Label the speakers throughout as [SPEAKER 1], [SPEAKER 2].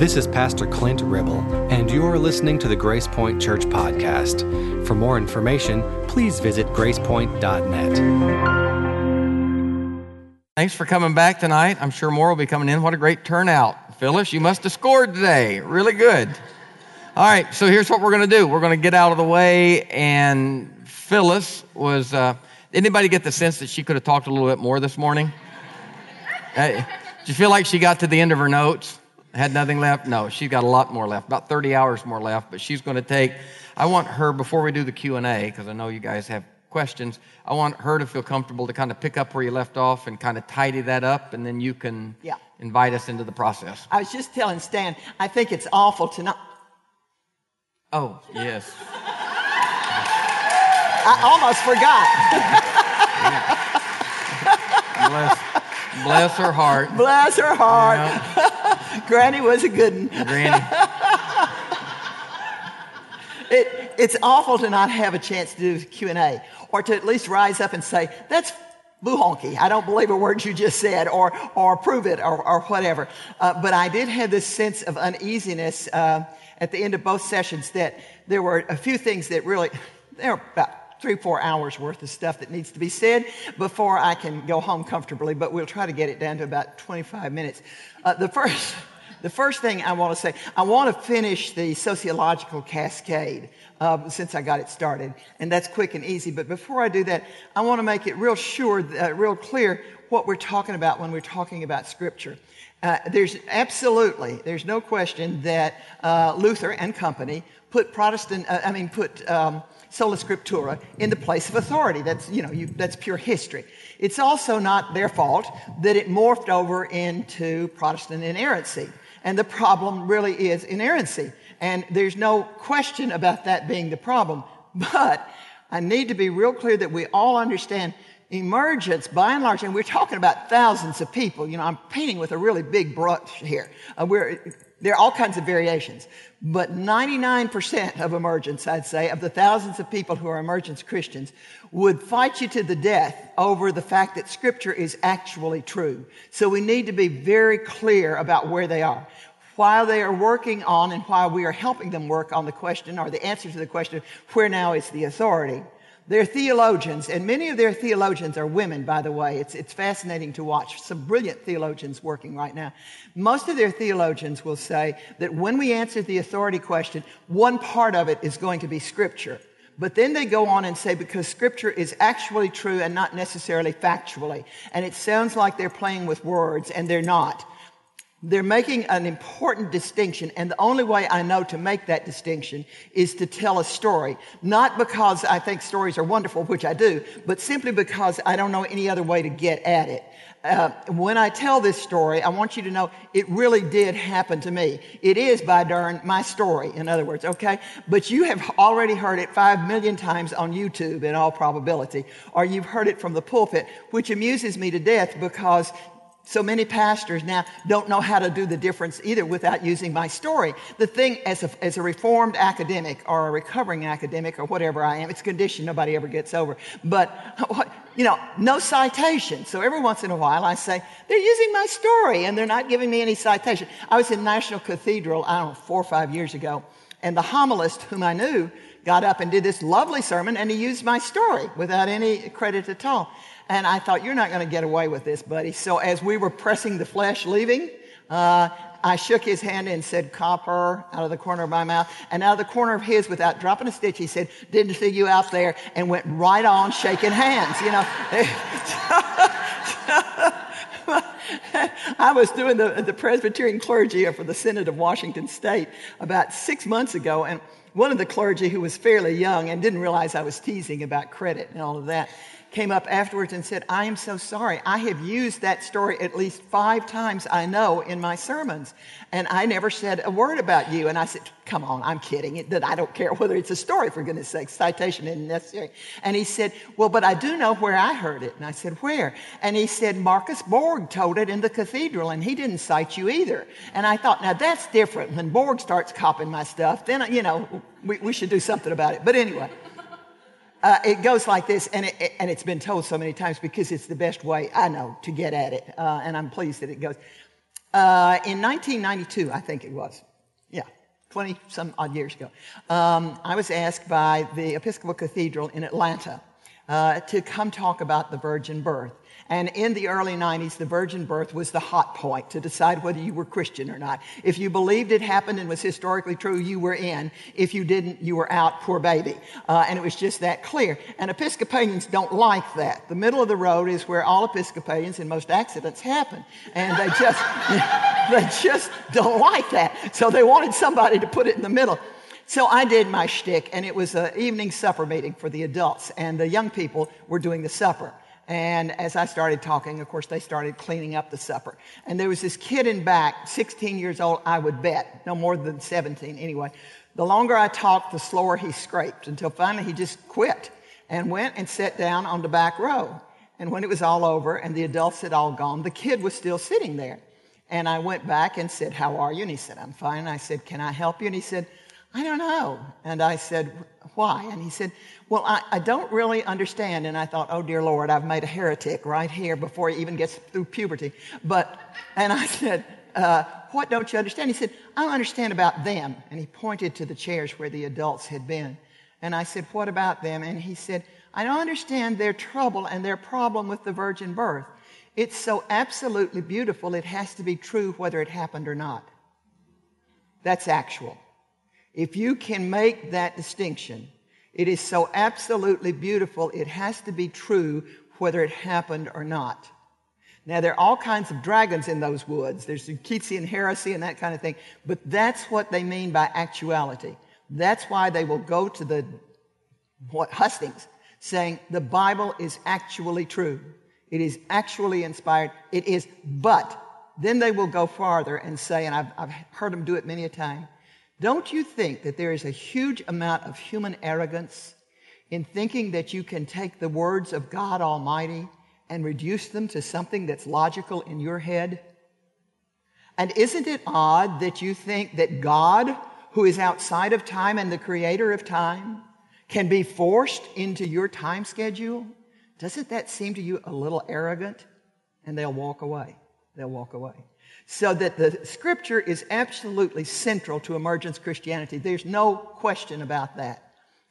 [SPEAKER 1] This is Pastor Clint Ribble, and you are listening to the Grace Point Church Podcast. For more information, please visit gracepoint.net.
[SPEAKER 2] Thanks for coming back tonight. I'm sure more will be coming in. What a great turnout. Phyllis, you must have scored today. Really good. All right, so here's what we're going to do. We're going to get out of the way, and Phyllis was. Uh, anybody get the sense that she could have talked a little bit more this morning? Uh, do you feel like she got to the end of her notes? Had nothing left? No, she's got a lot more left, about 30 hours more left, but she's going to take, I want her, before we do the Q&A, because I know you guys have questions, I want her to feel comfortable to kind of pick up where you left off and kind of tidy that up, and then you can
[SPEAKER 3] Yeah.
[SPEAKER 2] invite us into the process.
[SPEAKER 3] I was just telling Stan, I think it's awful to not.
[SPEAKER 2] Oh, yes.
[SPEAKER 3] I almost forgot.
[SPEAKER 2] Bless, bless her heart.
[SPEAKER 3] Bless her heart.
[SPEAKER 2] Yeah,
[SPEAKER 3] Granny was a good one.
[SPEAKER 2] Granny.
[SPEAKER 3] It, it's awful to not have a chance to do Q&A or to at least rise up and say, that's boo-honky. I don't believe a word you just said or, or prove it or, or whatever. Uh, but I did have this sense of uneasiness uh, at the end of both sessions that there were a few things that really, there were about three, four hours worth of stuff that needs to be said before I can go home comfortably, but we'll try to get it down to about 25 minutes. Uh, the first, the first thing I want to say, I want to finish the sociological cascade uh, since I got it started, and that's quick and easy. But before I do that, I want to make it real sure, uh, real clear what we're talking about when we're talking about Scripture. Uh, there's absolutely, there's no question that uh, Luther and company put Protestant, uh, I mean, put um, sola scriptura in the place of authority. That's, you know, you, that's pure history. It's also not their fault that it morphed over into Protestant inerrancy. And the problem really is inerrancy. And there's no question about that being the problem. But I need to be real clear that we all understand emergence by and large, and we're talking about thousands of people. You know, I'm painting with a really big brush here. Uh, we're, there are all kinds of variations, but 99% of emergents, I'd say, of the thousands of people who are emergence Christians would fight you to the death over the fact that scripture is actually true. So we need to be very clear about where they are. While they are working on and while we are helping them work on the question or the answer to the question, where now is the authority? They're theologians, and many of their theologians are women, by the way. It's, it's fascinating to watch some brilliant theologians working right now. Most of their theologians will say that when we answer the authority question, one part of it is going to be scripture. But then they go on and say because scripture is actually true and not necessarily factually. And it sounds like they're playing with words, and they're not. They're making an important distinction, and the only way I know to make that distinction is to tell a story. Not because I think stories are wonderful, which I do, but simply because I don't know any other way to get at it. Uh, when I tell this story, I want you to know it really did happen to me. It is, by darn, my story, in other words, okay? But you have already heard it five million times on YouTube in all probability, or you've heard it from the pulpit, which amuses me to death because so many pastors now don't know how to do the difference either without using my story. The thing, as a, as a reformed academic or a recovering academic or whatever I am, it's a condition nobody ever gets over. But, you know, no citation. So every once in a while I say, they're using my story and they're not giving me any citation. I was in National Cathedral, I don't know, four or five years ago, and the homilist whom I knew got up and did this lovely sermon and he used my story without any credit at all. And I thought, you're not going to get away with this, buddy. So as we were pressing the flesh leaving, uh, I shook his hand and said, copper, out of the corner of my mouth. And out of the corner of his, without dropping a stitch, he said, didn't see you out there, and went right on shaking hands, you know. I was doing the, the Presbyterian clergy for the Synod of Washington State about six months ago, and one of the clergy who was fairly young and didn't realize I was teasing about credit and all of that came up afterwards and said, I am so sorry. I have used that story at least five times, I know, in my sermons. And I never said a word about you. And I said, Come on, I'm kidding. That I don't care whether it's a story, for goodness sake. Citation isn't necessary. And he said, Well, but I do know where I heard it. And I said, Where? And he said, Marcus Borg told it in the cathedral, and he didn't cite you either. And I thought, Now that's different. When Borg starts copying my stuff, then, you know, we, we should do something about it. But anyway. Uh, it goes like this, and, it, and it's been told so many times because it's the best way I know to get at it, uh, and I'm pleased that it goes. Uh, in 1992, I think it was. Yeah, 20 some odd years ago. Um, I was asked by the Episcopal Cathedral in Atlanta uh, to come talk about the virgin birth. And in the early 90s, the virgin birth was the hot point to decide whether you were Christian or not. If you believed it happened and was historically true, you were in. If you didn't, you were out, poor baby. Uh, and it was just that clear. And Episcopalians don't like that. The middle of the road is where all Episcopalians and most accidents happen. And they just, they just don't like that. So they wanted somebody to put it in the middle. So I did my shtick, and it was an evening supper meeting for the adults, and the young people were doing the supper. And as I started talking, of course, they started cleaning up the supper. And there was this kid in back, 16 years old, I would bet, no more than 17 anyway. The longer I talked, the slower he scraped until finally he just quit and went and sat down on the back row. And when it was all over and the adults had all gone, the kid was still sitting there. And I went back and said, How are you? And he said, I'm fine. And I said, Can I help you? And he said, I don't know. And I said, Why? And he said, Well, I, I, don't really understand. And I thought, Oh, dear Lord, I've made a heretic right here before he even gets through puberty. But, and I said, uh, What don't you understand? He said, I don't understand about them. And he pointed to the chairs where the adults had been. And I said, What about them? And he said, I don't understand their trouble and their problem with the virgin birth. It's so absolutely beautiful, it has to be true whether it happened or not. That's actual. If you can make that distinction, it is so absolutely beautiful, it has to be true whether it happened or not. Now, there are all kinds of dragons in those woods. There's Keatsian heresy and that kind of thing. But that's what they mean by actuality. That's why they will go to the what, hustings saying the Bible is actually true. It is actually inspired. It is, but then they will go farther and say, and I've, I've heard them do it many a time, don't you think that there is a huge amount of human arrogance in thinking that you can take the words of God Almighty and reduce them to something that's logical in your head? And isn't it odd that you think that God, who is outside of time and the creator of time, can be forced into your time schedule? Doesn't that seem to you a little arrogant? And they'll walk away. They'll walk away. So that the scripture is absolutely central to emergence Christianity. There's no question about that.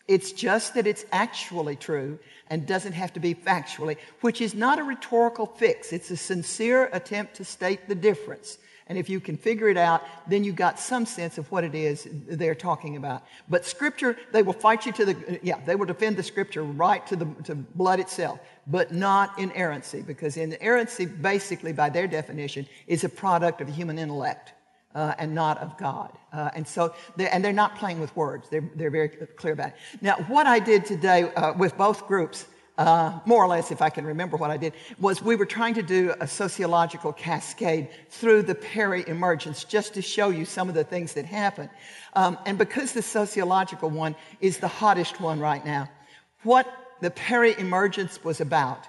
[SPEAKER 3] It's just that it's actually true and doesn't have to be factually, which is not a rhetorical fix. It's a sincere attempt to state the difference. And if you can figure it out, then you've got some sense of what it is they're talking about. But scripture, they will fight you to the, yeah, they will defend the scripture right to the to blood itself, but not inerrancy, because inerrancy, basically, by their definition, is a product of the human intellect. Uh, and not of God. Uh, and so, they're, and they're not playing with words. They're, they're very clear about it. Now, what I did today uh, with both groups uh, more or less, if I can remember what I did, was we were trying to do a sociological cascade through the peri-emergence just to show you some of the things that happen. Um, and because the sociological one is the hottest one right now, what the peri-emergence was about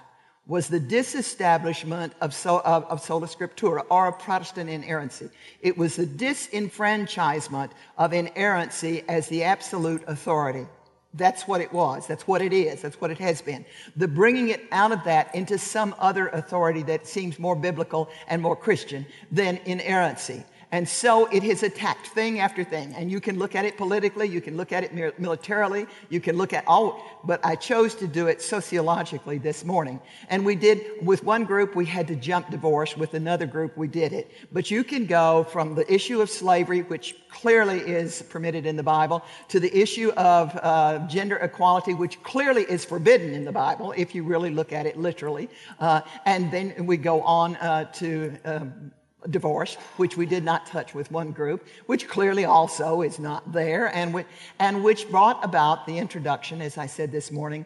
[SPEAKER 3] was the disestablishment of, so, of, of sola scriptura or of Protestant inerrancy. It was the disenfranchisement of inerrancy as the absolute authority. That's what it was. That's what it is. That's what it has been. The bringing it out of that into some other authority that seems more biblical and more Christian than inerrancy. And so it has attacked thing after thing. And you can look at it politically, you can look at it militarily, you can look at all, but I chose to do it sociologically this morning. And we did, with one group, we had to jump divorce. With another group, we did it. But you can go from the issue of slavery, which clearly is permitted in the Bible, to the issue of uh, gender equality, which clearly is forbidden in the Bible, if you really look at it literally. Uh, and then we go on uh, to, um, divorce, which we did not touch with one group, which clearly also is not there, and which, and which brought about the introduction, as I said this morning,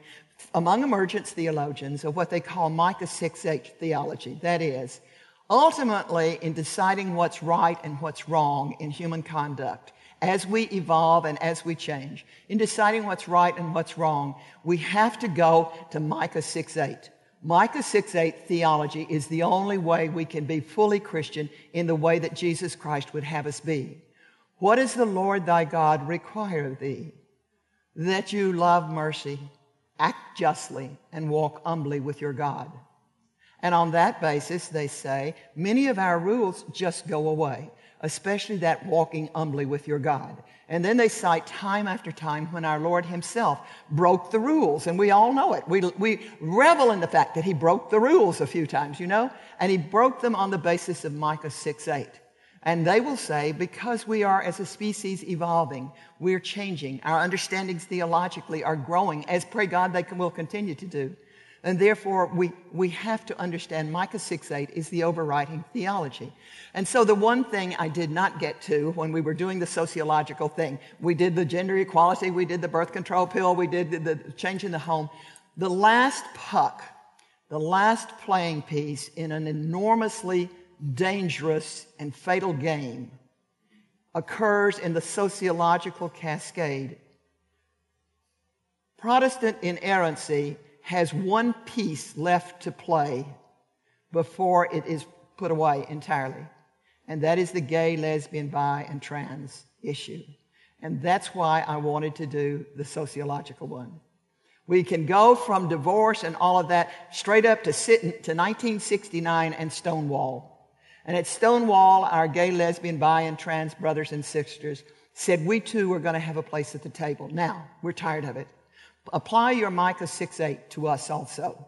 [SPEAKER 3] among emergence theologians of what they call Micah 6 8 theology. That is, ultimately, in deciding what's right and what's wrong in human conduct, as we evolve and as we change, in deciding what's right and what's wrong, we have to go to Micah 6 8. Micah 6 8 theology is the only way we can be fully Christian in the way that Jesus Christ would have us be. What does the Lord thy God require of thee? That you love mercy, act justly, and walk humbly with your God. And on that basis, they say, many of our rules just go away, especially that walking humbly with your God. And then they cite time after time when our Lord Himself broke the rules, and we all know it. We, we revel in the fact that He broke the rules a few times, you know? And He broke them on the basis of Micah 6 8. And they will say, because we are as a species evolving, we're changing. Our understandings theologically are growing, as pray God they can, will continue to do. And therefore, we, we have to understand Micah 6 8 is the overriding theology. And so, the one thing I did not get to when we were doing the sociological thing, we did the gender equality, we did the birth control pill, we did the, the change in the home. The last puck, the last playing piece in an enormously dangerous and fatal game occurs in the sociological cascade. Protestant inerrancy has one piece left to play before it is put away entirely. And that is the gay, lesbian, bi, and trans issue. And that's why I wanted to do the sociological one. We can go from divorce and all of that straight up to, sit, to 1969 and Stonewall. And at Stonewall, our gay, lesbian, bi, and trans brothers and sisters said we too were going to have a place at the table. Now, we're tired of it. Apply your Micah 6 8 to us also.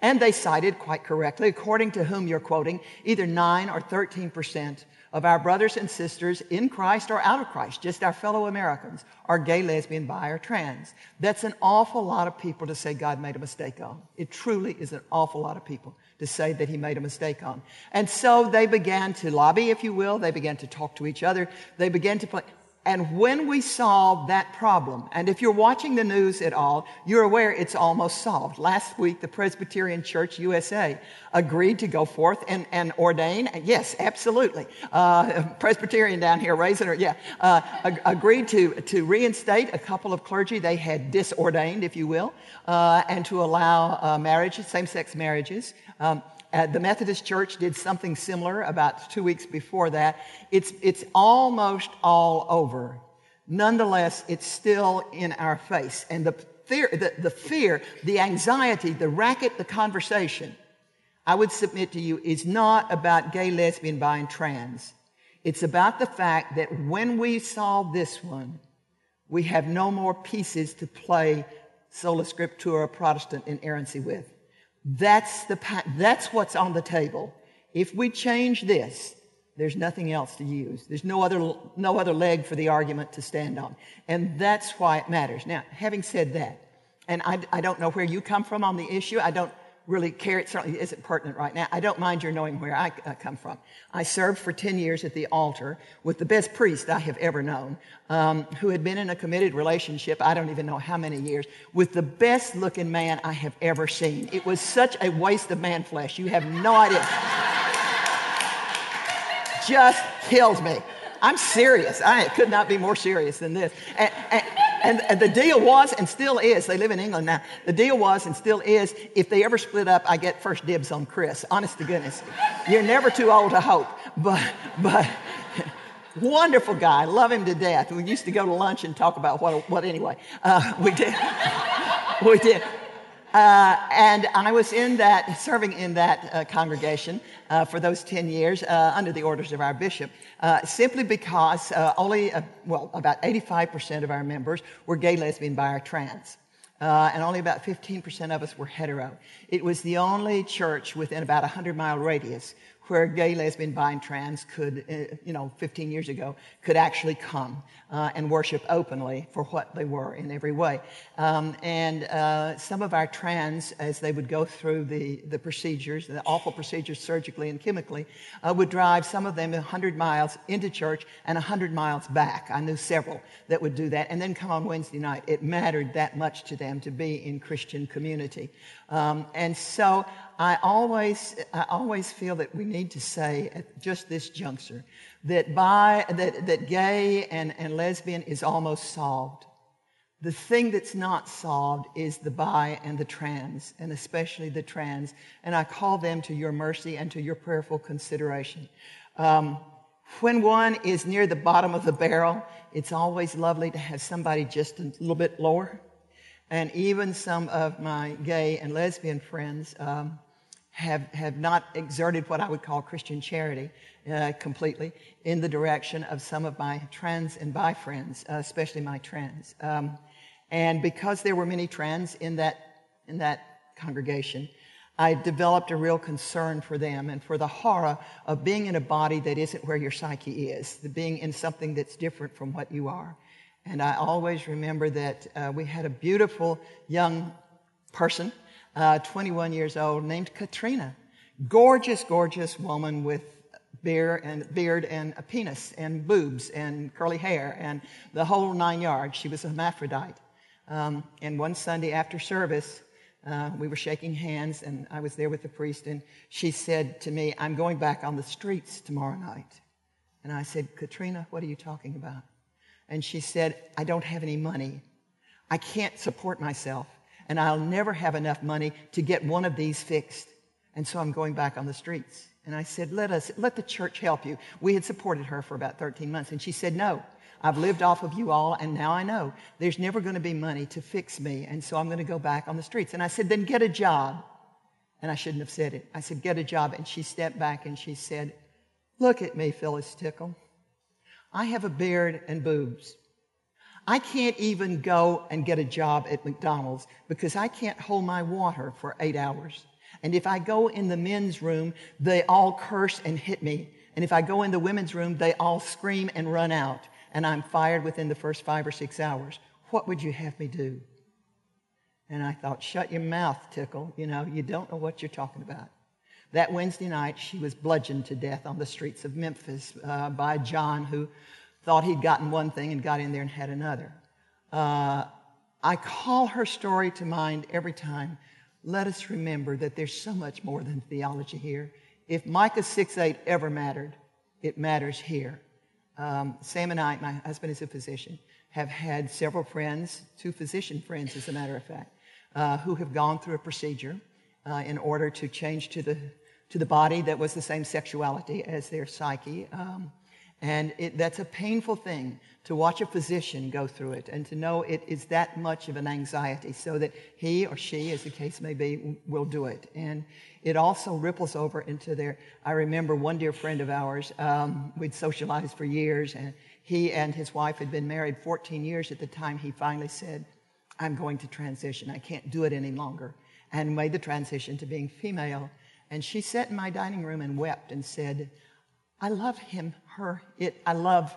[SPEAKER 3] And they cited quite correctly, according to whom you're quoting, either 9 or 13% of our brothers and sisters in Christ or out of Christ, just our fellow Americans, are gay, lesbian, bi, or trans. That's an awful lot of people to say God made a mistake on. It truly is an awful lot of people to say that he made a mistake on. And so they began to lobby, if you will. They began to talk to each other. They began to play. And when we solve that problem, and if you're watching the news at all, you're aware it's almost solved. Last week, the Presbyterian Church USA agreed to go forth and, and ordain. Yes, absolutely. Uh, Presbyterian down here, raising her, yeah, uh, ag- agreed to, to reinstate a couple of clergy they had disordained, if you will, uh, and to allow uh, marriages, same sex marriages. Um, uh, the Methodist Church did something similar about two weeks before that. It's, it's almost all over. Nonetheless, it's still in our face. And the fear, the, the fear, the anxiety, the racket, the conversation, I would submit to you, is not about gay, lesbian, bi, and trans. It's about the fact that when we solve this one, we have no more pieces to play sola scriptura Protestant inerrancy with. That's, the, that's what's on the table. If we change this, there's nothing else to use. There's no other, no other leg for the argument to stand on. And that's why it matters. Now, having said that, and I, I don't know where you come from on the issue. I don't really care. It certainly isn't pertinent right now. I don't mind your knowing where I uh, come from. I served for 10 years at the altar with the best priest I have ever known, um, who had been in a committed relationship, I don't even know how many years, with the best looking man I have ever seen. It was such a waste of man flesh. You have no idea. Just killed me. I'm serious. I could not be more serious than this. And, and, and, and, the deal was and still is, they live in England now. The deal was and still is, if they ever split up, I get first dibs on Chris. Honest to goodness. You're never too old to hope. But, but, wonderful guy. Love him to death. We used to go to lunch and talk about what, what anyway. Uh, we did. we did. Uh, and I was in that, serving in that uh, congregation uh, for those 10 years uh, under the orders of our bishop, uh, simply because uh, only, well, about 85% of our members were gay, lesbian, bi, or trans. and only about 15% of us were hetero. It was the only church within about a 100 mile radius where gay, lesbian, bi, and trans could, uh, you know, 15 years ago, could actually come uh, and worship openly for what they were in every way. Um, and uh, some of our trans, as they would go through the, the procedures, the awful procedures surgically and chemically, uh, would drive some of them 100 miles into church and 100 miles back. I knew several that would do that and then come on Wednesday night. It mattered that much to them to be in Christian community. Um, and so I always, I always feel that we need to say at just this juncture that bi, that, that gay and, and lesbian is almost solved. The thing that's not solved is the bi and the trans, and especially the trans. And I call them to your mercy and to your prayerful consideration. Um, when one is near the bottom of the barrel, it's always lovely to have somebody just a little bit lower. And even some of my gay and lesbian friends, um, have, have not exerted what I would call Christian charity uh, completely in the direction of some of my trans and bi friends, uh, especially my trans. Um, and because there were many trans in that, in that congregation, I developed a real concern for them and for the horror of being in a body that isn't where your psyche is, the being in something that's different from what you are. And I always remember that uh, we had a beautiful young person, uh, 21 years old, named Katrina. Gorgeous, gorgeous woman with beard and beard and a penis and boobs and curly hair and the whole nine yards. She was a hermaphrodite. Um, and one Sunday after service, uh, we were shaking hands, and I was there with the priest, and she said to me, I'm going back on the streets tomorrow night. And I said, Katrina, what are you talking about? And she said, I don't have any money. I can't support myself, and I'll never have enough money to get one of these fixed. And so I'm going back on the streets. And I said, let us, let the church help you. We had supported her for about 13 months. And she said, no, I've lived off of you all, and now I know there's never going to be money to fix me, and so I'm going to go back on the streets. And I said, then get a job. And I shouldn't have said it. I said, get a job. And she stepped back and she said, look at me, Phyllis Tickle. I have a beard and boobs. I can't even go and get a job at McDonald's because I can't hold my water for eight hours. And if I go in the men's room, they all curse and hit me. And if I go in the women's room, they all scream and run out and I'm fired within the first five or six hours. What would you have me do? And I thought, shut your mouth, Tickle. You know, you don't know what you're talking about. That Wednesday night, she was bludgeoned to death on the streets of Memphis uh, by John, who thought he'd gotten one thing and got in there and had another. Uh, I call her story to mind every time. Let us remember that there's so much more than theology here. If Micah 6 8 ever mattered, it matters here. Um, Sam and I, my husband is a physician, have had several friends, two physician friends, as a matter of fact, uh, who have gone through a procedure uh, in order to change to the to the body that was the same sexuality as their psyche. Um, and it, that's a painful thing to watch a physician go through it and to know it is that much of an anxiety so that he or she, as the case may be, will do it. And it also ripples over into their. I remember one dear friend of ours, um, we'd socialized for years, and he and his wife had been married 14 years at the time he finally said, I'm going to transition. I can't do it any longer. And made the transition to being female. And she sat in my dining room and wept and said, I love him, her, it, I love,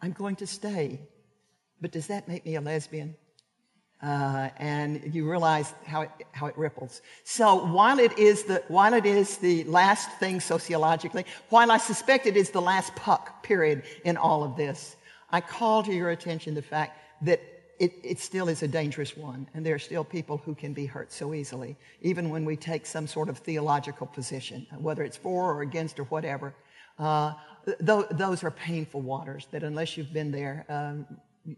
[SPEAKER 3] I'm going to stay. But does that make me a lesbian? Uh, and you realize how it, how it ripples. So while it is the while it is the last thing sociologically, while I suspect it is the last puck period in all of this, I call to your attention the fact that it, it still is a dangerous one, and there are still people who can be hurt so easily, even when we take some sort of theological position, whether it's for or against or whatever. Uh, th- those are painful waters that, unless you've been there, um,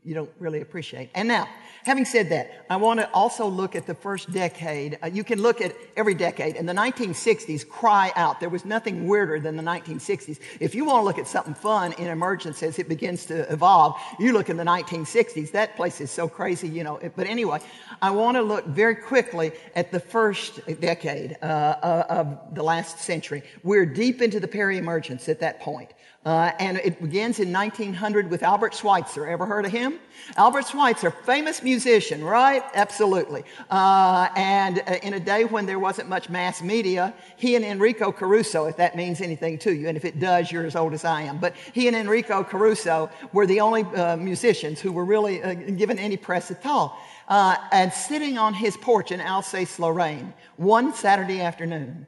[SPEAKER 3] you don't really appreciate. And now, having said that, I want to also look at the first decade. Uh, you can look at every decade. In the 1960s, cry out. There was nothing weirder than the 1960s. If you want to look at something fun in emergence as it begins to evolve, you look in the 1960s. That place is so crazy, you know. But anyway, I want to look very quickly at the first decade uh, uh of the last century. We're deep into the peri-emergence at that point. Uh, and it begins in 1900 with Albert Schweitzer. Ever heard of him? Albert Schweitzer, famous musician, right? Absolutely. Uh, and uh, in a day when there wasn't much mass media, he and Enrico Caruso, if that means anything to you, and if it does, you're as old as I am, but he and Enrico Caruso were the only uh, musicians who were really uh, given any press at all. Uh, and sitting on his porch in Alsace-Lorraine one Saturday afternoon,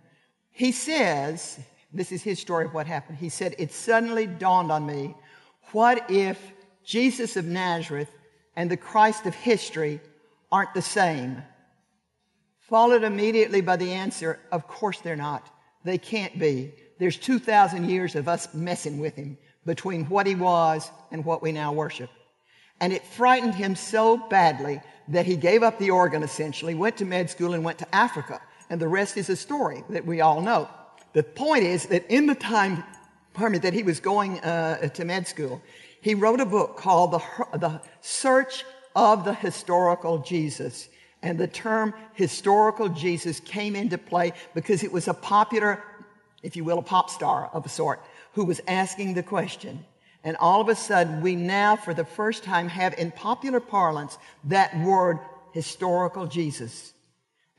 [SPEAKER 3] he says, this is his story of what happened. He said, It suddenly dawned on me what if Jesus of Nazareth and the Christ of history aren't the same? Followed immediately by the answer, Of course they're not. They can't be. There's 2,000 years of us messing with him between what he was and what we now worship. And it frightened him so badly that he gave up the organ essentially, went to med school, and went to Africa. And the rest is a story that we all know. The point is that in the time, pardon me, that he was going uh, to med school, he wrote a book called the, the Search of the Historical Jesus. And the term historical Jesus came into play because it was a popular, if you will, a pop star of a sort who was asking the question. And all of a sudden, we now, for the first time, have in popular parlance that word historical Jesus.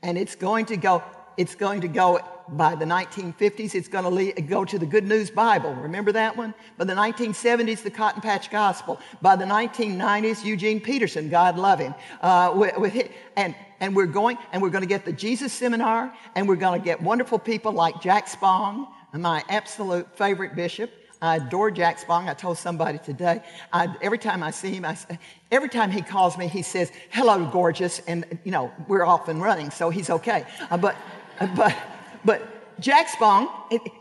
[SPEAKER 3] And it's going to go, it's going to go by the 1950s, it's going to lead, go to the Good News Bible. Remember that one? By the 1970s, the Cotton Patch Gospel. By the 1990s, Eugene Peterson, God love him. Uh, with, with and, and we're going, and we're going to get the Jesus Seminar, and we're going to get wonderful people like Jack Spong, my absolute favorite bishop. I adore Jack Spong. I told somebody today. I, every time I see him, I, every time he calls me, he says, "Hello, gorgeous," and you know we're off and running, so he's okay. Uh, but, but, but Jack Spong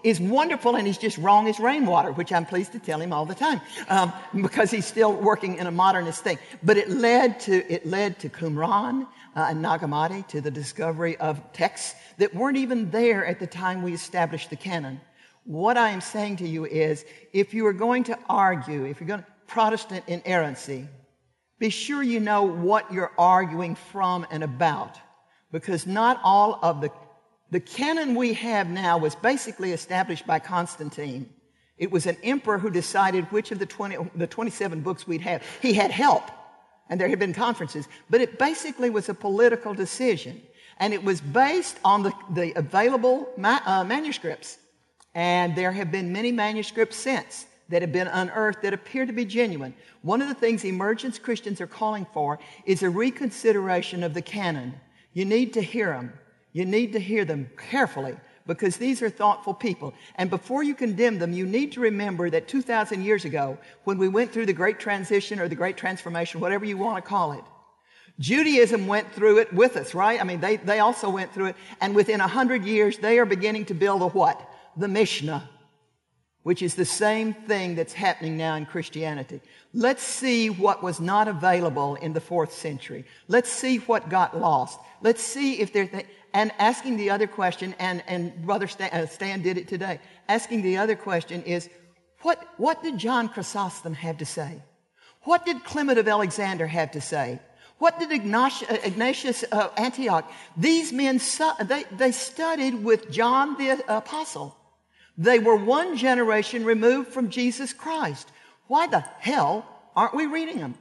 [SPEAKER 3] is wonderful, and he's just wrong as rainwater, which I'm pleased to tell him all the time um, because he's still working in a modernist thing. But it led to it led to Qumran uh, and Nag Hammadi, to the discovery of texts that weren't even there at the time we established the canon. What I am saying to you is if you are going to argue, if you're going to Protestant inerrancy, be sure you know what you're arguing from and about. Because not all of the, the canon we have now was basically established by Constantine. It was an emperor who decided which of the, 20, the 27 books we'd have. He had help, and there had been conferences, but it basically was a political decision. And it was based on the, the available ma- uh, manuscripts. And there have been many manuscripts since that have been unearthed that appear to be genuine. One of the things emergence Christians are calling for is a reconsideration of the canon. You need to hear them. You need to hear them carefully because these are thoughtful people. And before you condemn them, you need to remember that 2,000 years ago, when we went through the Great Transition or the Great Transformation, whatever you want to call it, Judaism went through it with us, right? I mean, they, they also went through it. And within a hundred years, they are beginning to build a what? the Mishnah, which is the same thing that's happening now in Christianity. Let's see what was not available in the fourth century. Let's see what got lost. Let's see if there's, th- and asking the other question, and, and Brother Stan, uh, Stan did it today. Asking the other question is, what, what did John Chrysostom have to say? What did Clement of Alexander have to say? What did Ignatius, uh, Ignatius uh, Antioch? These men, they, they studied with John the Apostle. They were one generation removed from Jesus Christ. Why the hell aren't we reading them?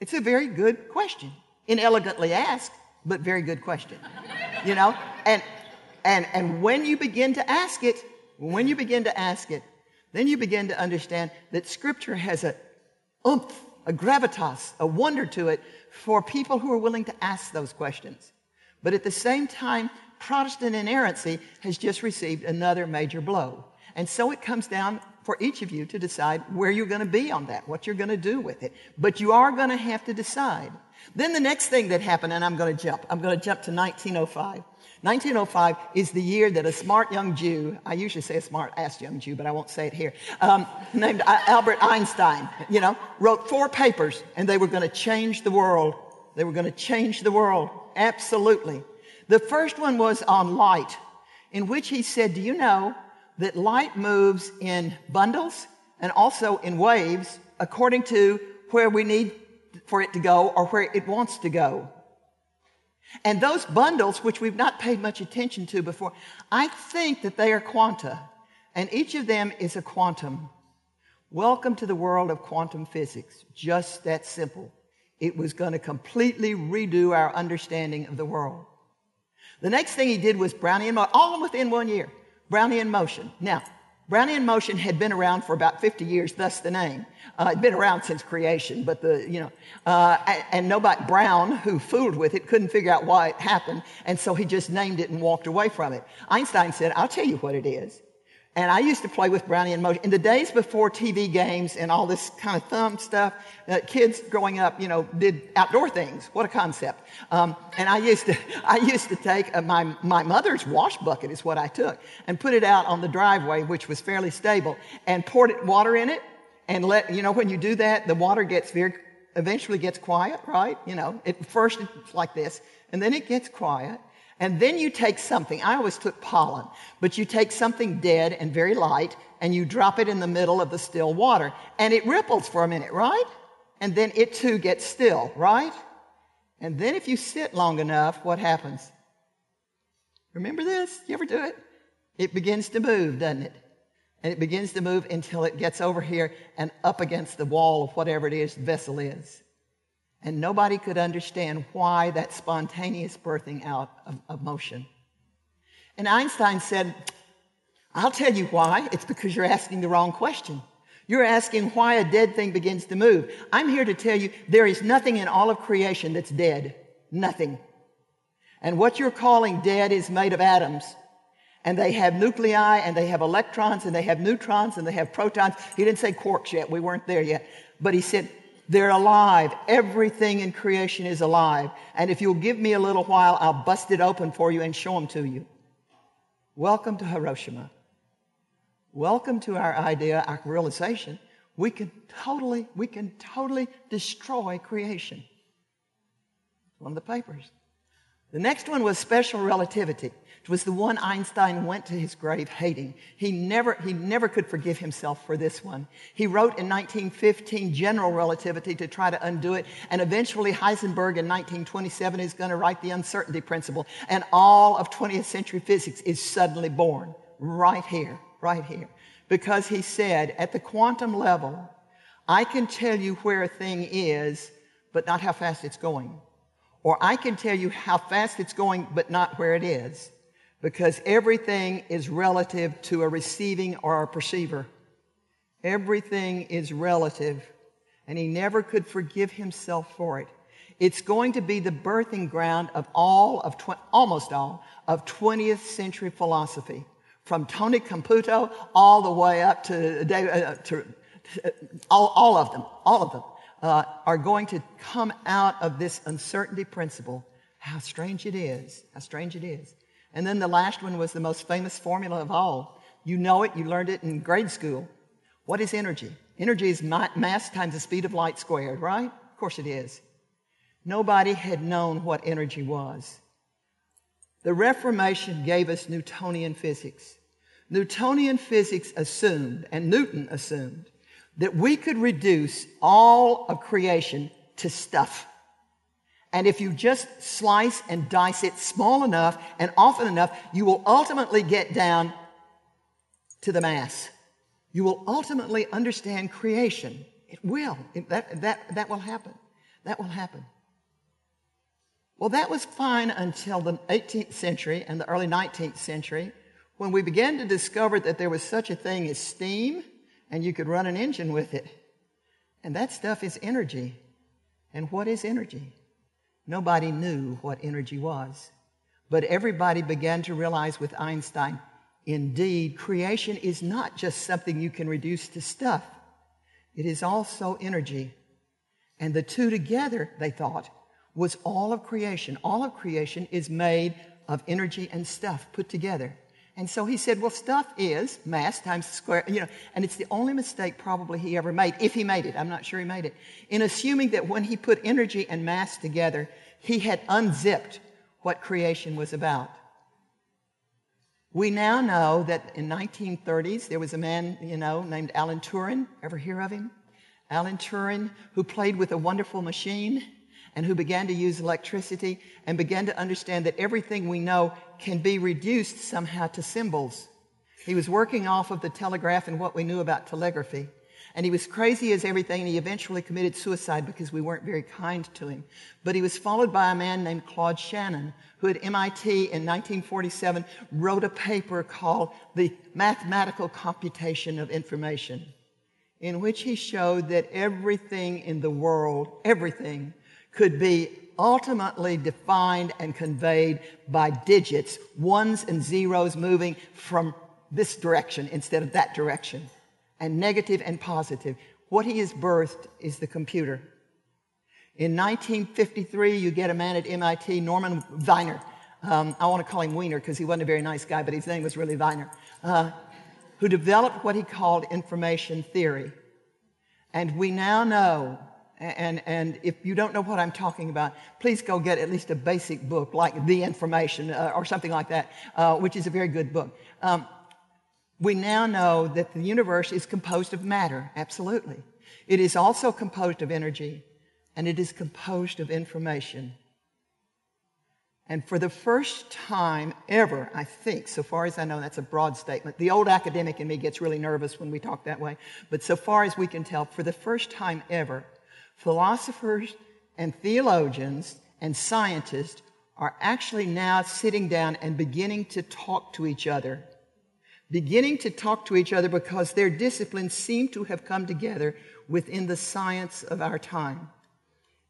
[SPEAKER 3] It's a very good question. Inelegantly asked, but very good question. You know? And, and, and when you begin to ask it, when you begin to ask it, then you begin to understand that scripture has a oomph, a gravitas, a wonder to it for people who are willing to ask those questions. But at the same time, Protestant inerrancy has just received another major blow. And so it comes down for each of you to decide where you're going to be on that, what you're going to do with it. But you are going to have to decide. Then the next thing that happened, and I'm going to jump, I'm going to jump to 1905. 1905 is the year that a smart young Jew, I usually say a smart ass young Jew, but I won't say it here, um, named Albert Einstein, you know, wrote four papers and they were going to change the world. They were going to change the world. Absolutely. The first one was on light, in which he said, Do you know that light moves in bundles and also in waves according to where we need for it to go or where it wants to go? And those bundles, which we've not paid much attention to before, I think that they are quanta, and each of them is a quantum. Welcome to the world of quantum physics. Just that simple. It was going to completely redo our understanding of the world. The next thing he did was Brownian motion, all within one year. Brownian motion. Now, Brownian motion had been around for about 50 years, thus the name. Uh, it'd been around since creation, but the, you know, uh, and, and nobody, Brown, who fooled with it, couldn't figure out why it happened, and so he just named it and walked away from it. Einstein said, I'll tell you what it is. And I used to play with Brownian motion. In the days before TV games and all this kind of thumb stuff, uh, kids growing up, you know, did outdoor things. What a concept. Um, and I used to, I used to take uh, my, my mother's wash bucket is what I took and put it out on the driveway, which was fairly stable and poured it, water in it and let, you know, when you do that, the water gets very, eventually gets quiet, right? You know, at first it's like this and then it gets quiet and then you take something, I always took pollen, but you take something dead and very light and you drop it in the middle of the still water and it ripples for a minute, right? And then it too gets still, right? And then if you sit long enough, what happens? Remember this? You ever do it? It begins to move, doesn't it? And it begins to move until it gets over here and up against the wall of whatever it is the vessel is. And nobody could understand why that spontaneous birthing out of, of motion. And Einstein said, I'll tell you why. It's because you're asking the wrong question. You're asking why a dead thing begins to move. I'm here to tell you there is nothing in all of creation that's dead. Nothing. And what you're calling dead is made of atoms. And they have nuclei and they have electrons and they have neutrons and they have protons. He didn't say quarks yet. We weren't there yet. But he said they're alive. Everything in creation is alive. And if you'll give me a little while, I'll bust it open for you and show them to you. Welcome to Hiroshima. Welcome to our idea, our realization. We can totally, we can totally destroy creation. One of the papers. The next one was special relativity. It was the one Einstein went to his grave hating. He never, he never could forgive himself for this one. He wrote in 1915 general relativity to try to undo it. And eventually Heisenberg in 1927 is going to write the uncertainty principle. And all of 20th century physics is suddenly born right here, right here. Because he said at the quantum level, I can tell you where a thing is, but not how fast it's going. Or I can tell you how fast it's going, but not where it is. Because everything is relative to a receiving or a perceiver. Everything is relative. And he never could forgive himself for it. It's going to be the birthing ground of all of, tw- almost all, of 20th century philosophy. From Tony Caputo all the way up to, uh, to, to all, all of them, all of them uh, are going to come out of this uncertainty principle. How strange it is. How strange it is. And then the last one was the most famous formula of all. You know it, you learned it in grade school. What is energy? Energy is mass times the speed of light squared, right? Of course it is. Nobody had known what energy was. The Reformation gave us Newtonian physics. Newtonian physics assumed, and Newton assumed, that we could reduce all of creation to stuff. And if you just slice and dice it small enough and often enough, you will ultimately get down to the mass. You will ultimately understand creation. It will. It, that, that, that will happen. That will happen. Well, that was fine until the 18th century and the early 19th century when we began to discover that there was such a thing as steam and you could run an engine with it. And that stuff is energy. And what is energy? Nobody knew what energy was. But everybody began to realize with Einstein, indeed, creation is not just something you can reduce to stuff. It is also energy. And the two together, they thought, was all of creation. All of creation is made of energy and stuff put together. And so he said, well, stuff is mass times the square, you know, and it's the only mistake probably he ever made, if he made it. I'm not sure he made it. In assuming that when he put energy and mass together, he had unzipped what creation was about. We now know that in 1930s, there was a man, you know, named Alan Turing. Ever hear of him? Alan Turing, who played with a wonderful machine and who began to use electricity and began to understand that everything we know can be reduced somehow to symbols. He was working off of the telegraph and what we knew about telegraphy. And he was crazy as everything, and he eventually committed suicide because we weren't very kind to him. But he was followed by a man named Claude Shannon, who at MIT in 1947 wrote a paper called The Mathematical Computation of Information, in which he showed that everything in the world, everything, could be ultimately defined and conveyed by digits, ones and zeros moving from this direction instead of that direction, and negative and positive. What he has birthed is the computer. In 1953, you get a man at MIT, Norman Wiener. Um, I want to call him Wiener because he wasn't a very nice guy, but his name was really Wiener, uh, who developed what he called information theory. And we now know and, and if you don't know what I'm talking about, please go get at least a basic book like The Information uh, or something like that, uh, which is a very good book. Um, we now know that the universe is composed of matter, absolutely. It is also composed of energy, and it is composed of information. And for the first time ever, I think, so far as I know, that's a broad statement. The old academic in me gets really nervous when we talk that way. But so far as we can tell, for the first time ever, philosophers and theologians and scientists are actually now sitting down and beginning to talk to each other. Beginning to talk to each other because their disciplines seem to have come together within the science of our time.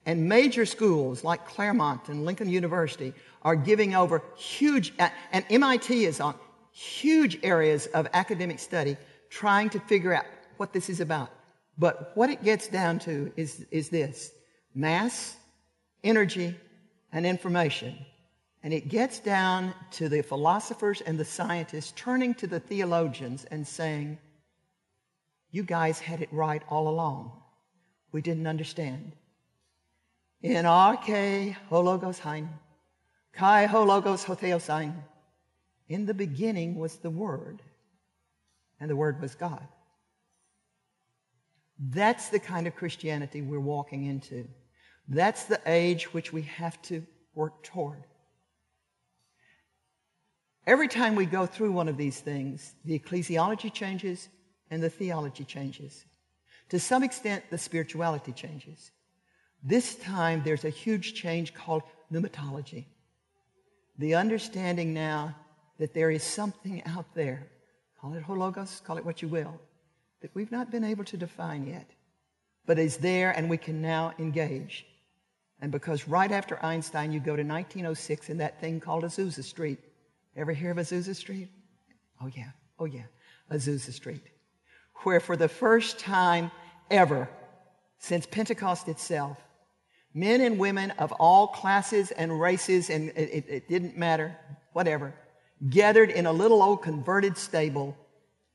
[SPEAKER 3] And major schools like Claremont and Lincoln University are giving over huge, and MIT is on huge areas of academic study trying to figure out what this is about. But what it gets down to is, is this mass, energy, and information. And it gets down to the philosophers and the scientists turning to the theologians and saying, You guys had it right all along. We didn't understand. In arche hologos hein, kai hologos hotheosein. In the beginning was the Word, and the Word was God. That's the kind of Christianity we're walking into. That's the age which we have to work toward. Every time we go through one of these things, the ecclesiology changes and the theology changes. To some extent, the spirituality changes. This time, there's a huge change called pneumatology. The understanding now that there is something out there, call it hologos, call it what you will, that we've not been able to define yet, but is there and we can now engage. And because right after Einstein, you go to 1906 in that thing called Azusa Street. Ever hear of Azusa Street? Oh, yeah. Oh, yeah. Azusa Street. Where for the first time ever since Pentecost itself, men and women of all classes and races, and it, it, it, didn't matter, whatever, gathered in a little old converted stable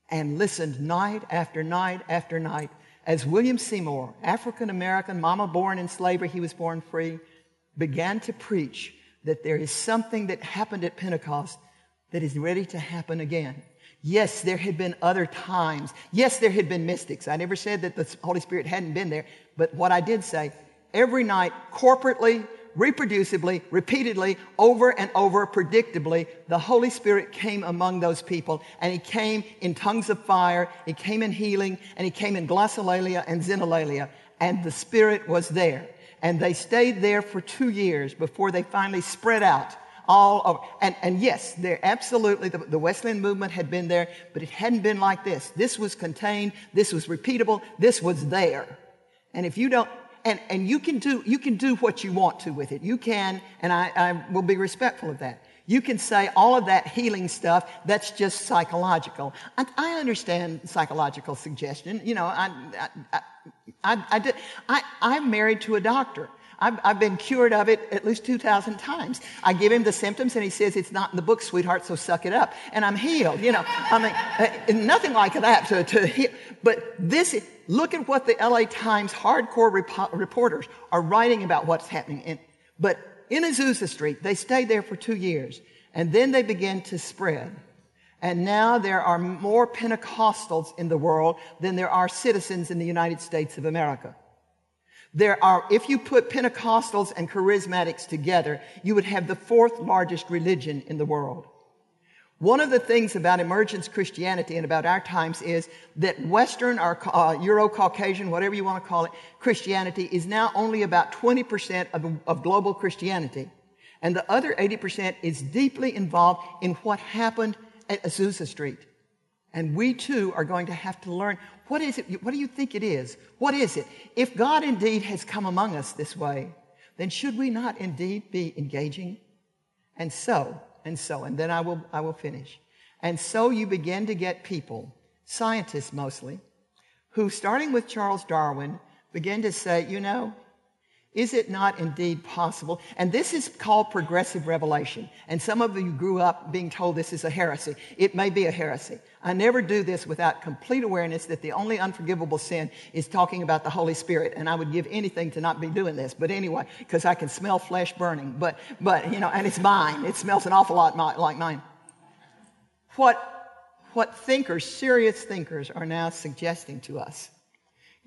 [SPEAKER 3] and listened night after night after night as William Seymour, African American, mama born in slavery, he was born free, began to preach that there is something that happened at Pentecost that is ready to happen again. Yes, there had been other times. Yes, there had been mystics. I never said that the Holy Spirit hadn't been there, but what I did say, every night, corporately, reproducibly, repeatedly, over and over, predictably, the Holy Spirit came among those people. And He came in tongues of fire, He came in healing, and He came in glossolalia and xenolalia. And the Spirit was there. And they stayed there for two years before they finally spread out all over. And, and yes, there absolutely, the, the Wesleyan movement had been there, but it hadn't been like this. This was contained, this was repeatable, this was there. And if you don't, and, and you can do you can do what you want to with it. You can, and I, I will be respectful of that. You can say all of that healing stuff, that's just psychological. I, I understand psychological suggestion. You know, I, I, I, I, did, I, I'm married to a doctor. I've, I've, been cured of it at least 2,000 times. I give him the symptoms and he says, It's not in the book, sweetheart, so suck it up. And I'm healed. You know, I mean, uh, nothing like that to, to heal. But this, look at what the LA Times hardcore rep- reporters are writing about what's happening. In, but in Azusa Street, they stayed there for two years and then they began to spread. And now there are more Pentecostals in the world than there are citizens in the United States of America. There are, if you put Pentecostals and charismatics together, you would have the fourth largest religion in the world. One of the things about emergence Christianity and about our times is that Western or uh, Euro Caucasian, whatever you want to call it, Christianity is now only about 20% of, of global Christianity. And the other 80% is deeply involved in what happened at Azusa Street. And we too are going to have to learn what is it? What do you think it is? What is it? If God indeed has come among us this way, then should we not indeed be engaging? And so, and so, and then I will, I will finish. And so you begin to get people, scientists mostly, who starting with Charles Darwin begin to say, you know, is it not indeed possible? And this is called progressive revelation. And some of you grew up being told this is a heresy. It may be a heresy. I never do this without complete awareness that the only unforgivable sin is talking about the Holy Spirit. And I would give anything to not be doing this. But anyway, because I can smell flesh burning. But, but, you know, and it's mine. It smells an awful lot like mine. What, what thinkers, serious thinkers, are now suggesting to us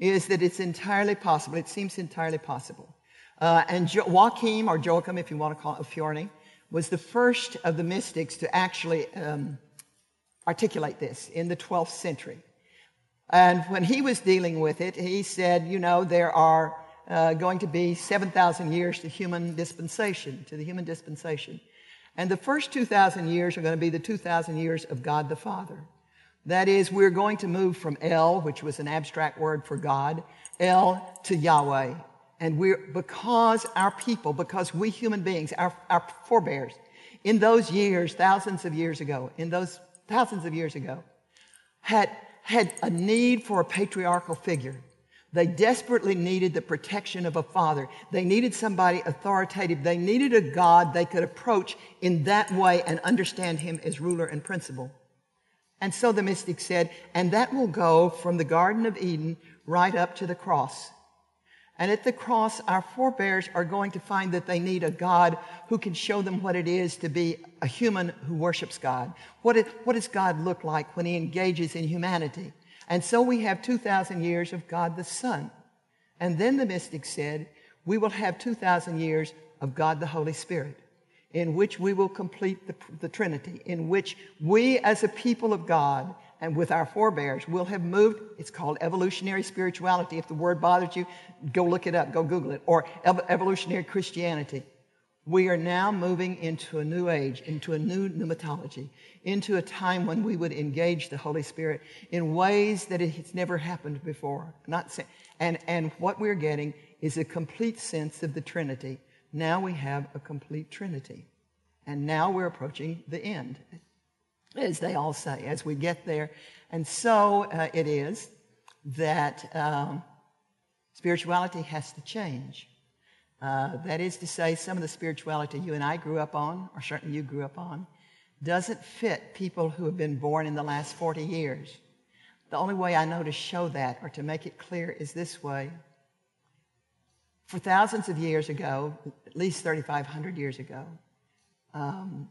[SPEAKER 3] is that it's entirely possible. It seems entirely possible uh, and jo- Joachim, or Joachim, if you want to call it Fjorny, was the first of the mystics to actually um, articulate this in the 12th century. And when he was dealing with it, he said, you know, there are uh, going to be 7,000 years to human dispensation, to the human dispensation. And the first 2,000 years are going to be the 2,000 years of God the Father. That is, we're going to move from El, which was an abstract word for God, El to Yahweh. And we're, because our people, because we human beings, our, our forebears, in those years, thousands of years ago, in those thousands of years ago, had, had a need for a patriarchal figure. They desperately needed the protection of a father. They needed somebody authoritative. They needed a God they could approach in that way and understand him as ruler and principal. And so the mystic said, and that will go from the Garden of Eden right up to the cross. And at the cross, our forebears are going to find that they need a God who can show them what it is to be a human who worships God. What, does God look like when he engages in humanity? And so we have 2,000 years of God the Son. And then the mystic said, we will have 2,000 years of God the Holy Spirit, in which we will complete the, the Trinity, in which we as a people of God and with our forebears will have moved. It's called evolutionary spirituality. If the word bothers you, go look it up, go Google it, or evolutionary Christianity. We are now moving into a new age, into a new pneumatology, into a time when we would engage the Holy Spirit in ways that it's never happened before. Not and, and what we're getting is a complete sense of the Trinity. Now we have a complete Trinity. And now we're approaching the end as they all say, as we get there. And so uh, it is that um, spirituality has to change. Uh, that is to say, some of the spirituality you and I grew up on, or certainly you grew up on, doesn't fit people who have been born in the last 40 years. The only way I know to show that or to make it clear is this way. For thousands of years ago, at least 3,500 years ago, um,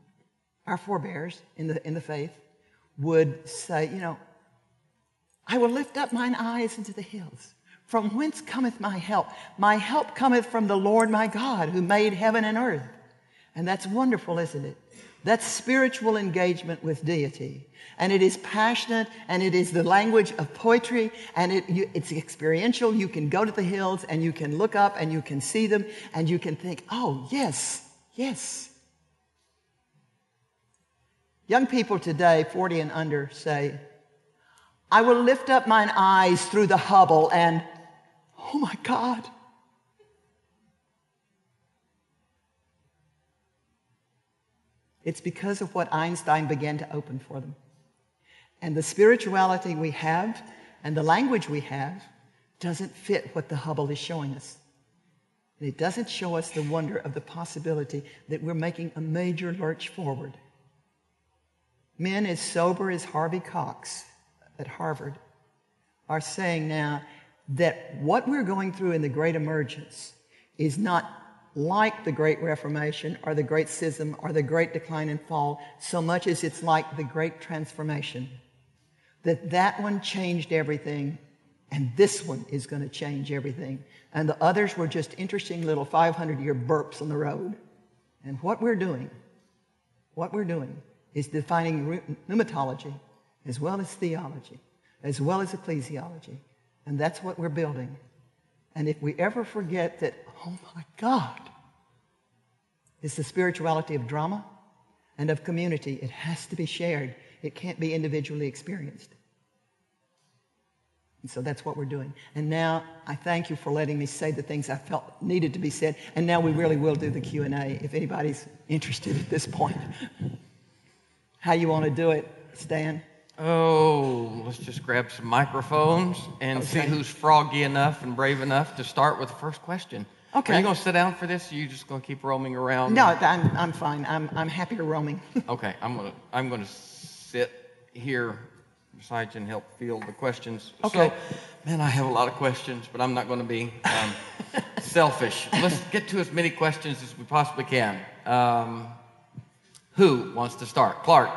[SPEAKER 3] our forebears in the, in the faith would say, you know, I will lift up mine eyes into the hills. From whence cometh my help? My help cometh from the Lord my God who made heaven and earth. And that's wonderful, isn't it? That's spiritual engagement with deity. And it is passionate and it is the language of poetry and it, you, it's experiential. You can go to the hills and you can look up and you can see them and you can think, oh, yes, yes. Young people today, 40 and under, say, I will lift up mine eyes through the Hubble and, oh my God. It's because of what Einstein began to open for them. And the spirituality we have and the language we have doesn't fit what the Hubble is showing us. And it doesn't show us the wonder of the possibility that we're making a major lurch forward. Men as sober as Harvey Cox at Harvard are saying now that what we're going through in the Great Emergence is not like the Great Reformation or the Great Schism or the Great Decline and Fall so much as it's like the Great Transformation. That that one changed everything and this one is going to change everything. And the others were just interesting little 500 year burps on the road. And what we're doing, what we're doing is defining pneumatology as well as theology, as well as ecclesiology. And that's what we're building. And if we ever forget that, oh my God, it's the spirituality of drama and of community, it has to be shared. It can't be individually experienced. And so that's what we're doing. And now I thank you for letting me say the things I felt needed to be said. And now we really will do the Q&A if anybody's interested at this point. How you want to do it, Stan?
[SPEAKER 2] Oh, let's just grab some microphones and okay. see who's froggy enough and brave enough to start with the first question.
[SPEAKER 3] Okay.
[SPEAKER 2] Are you going to sit down for this? Or are you just going to keep roaming around?
[SPEAKER 3] No, I'm, I'm fine. I'm, I'm happier roaming.
[SPEAKER 2] okay, I'm going to I'm going to sit here beside you and help field the questions.
[SPEAKER 3] Okay.
[SPEAKER 2] So, man, I have a lot of questions, but I'm not going to be um, selfish. Let's get to as many questions as we possibly can. Um, who wants to start? Clark.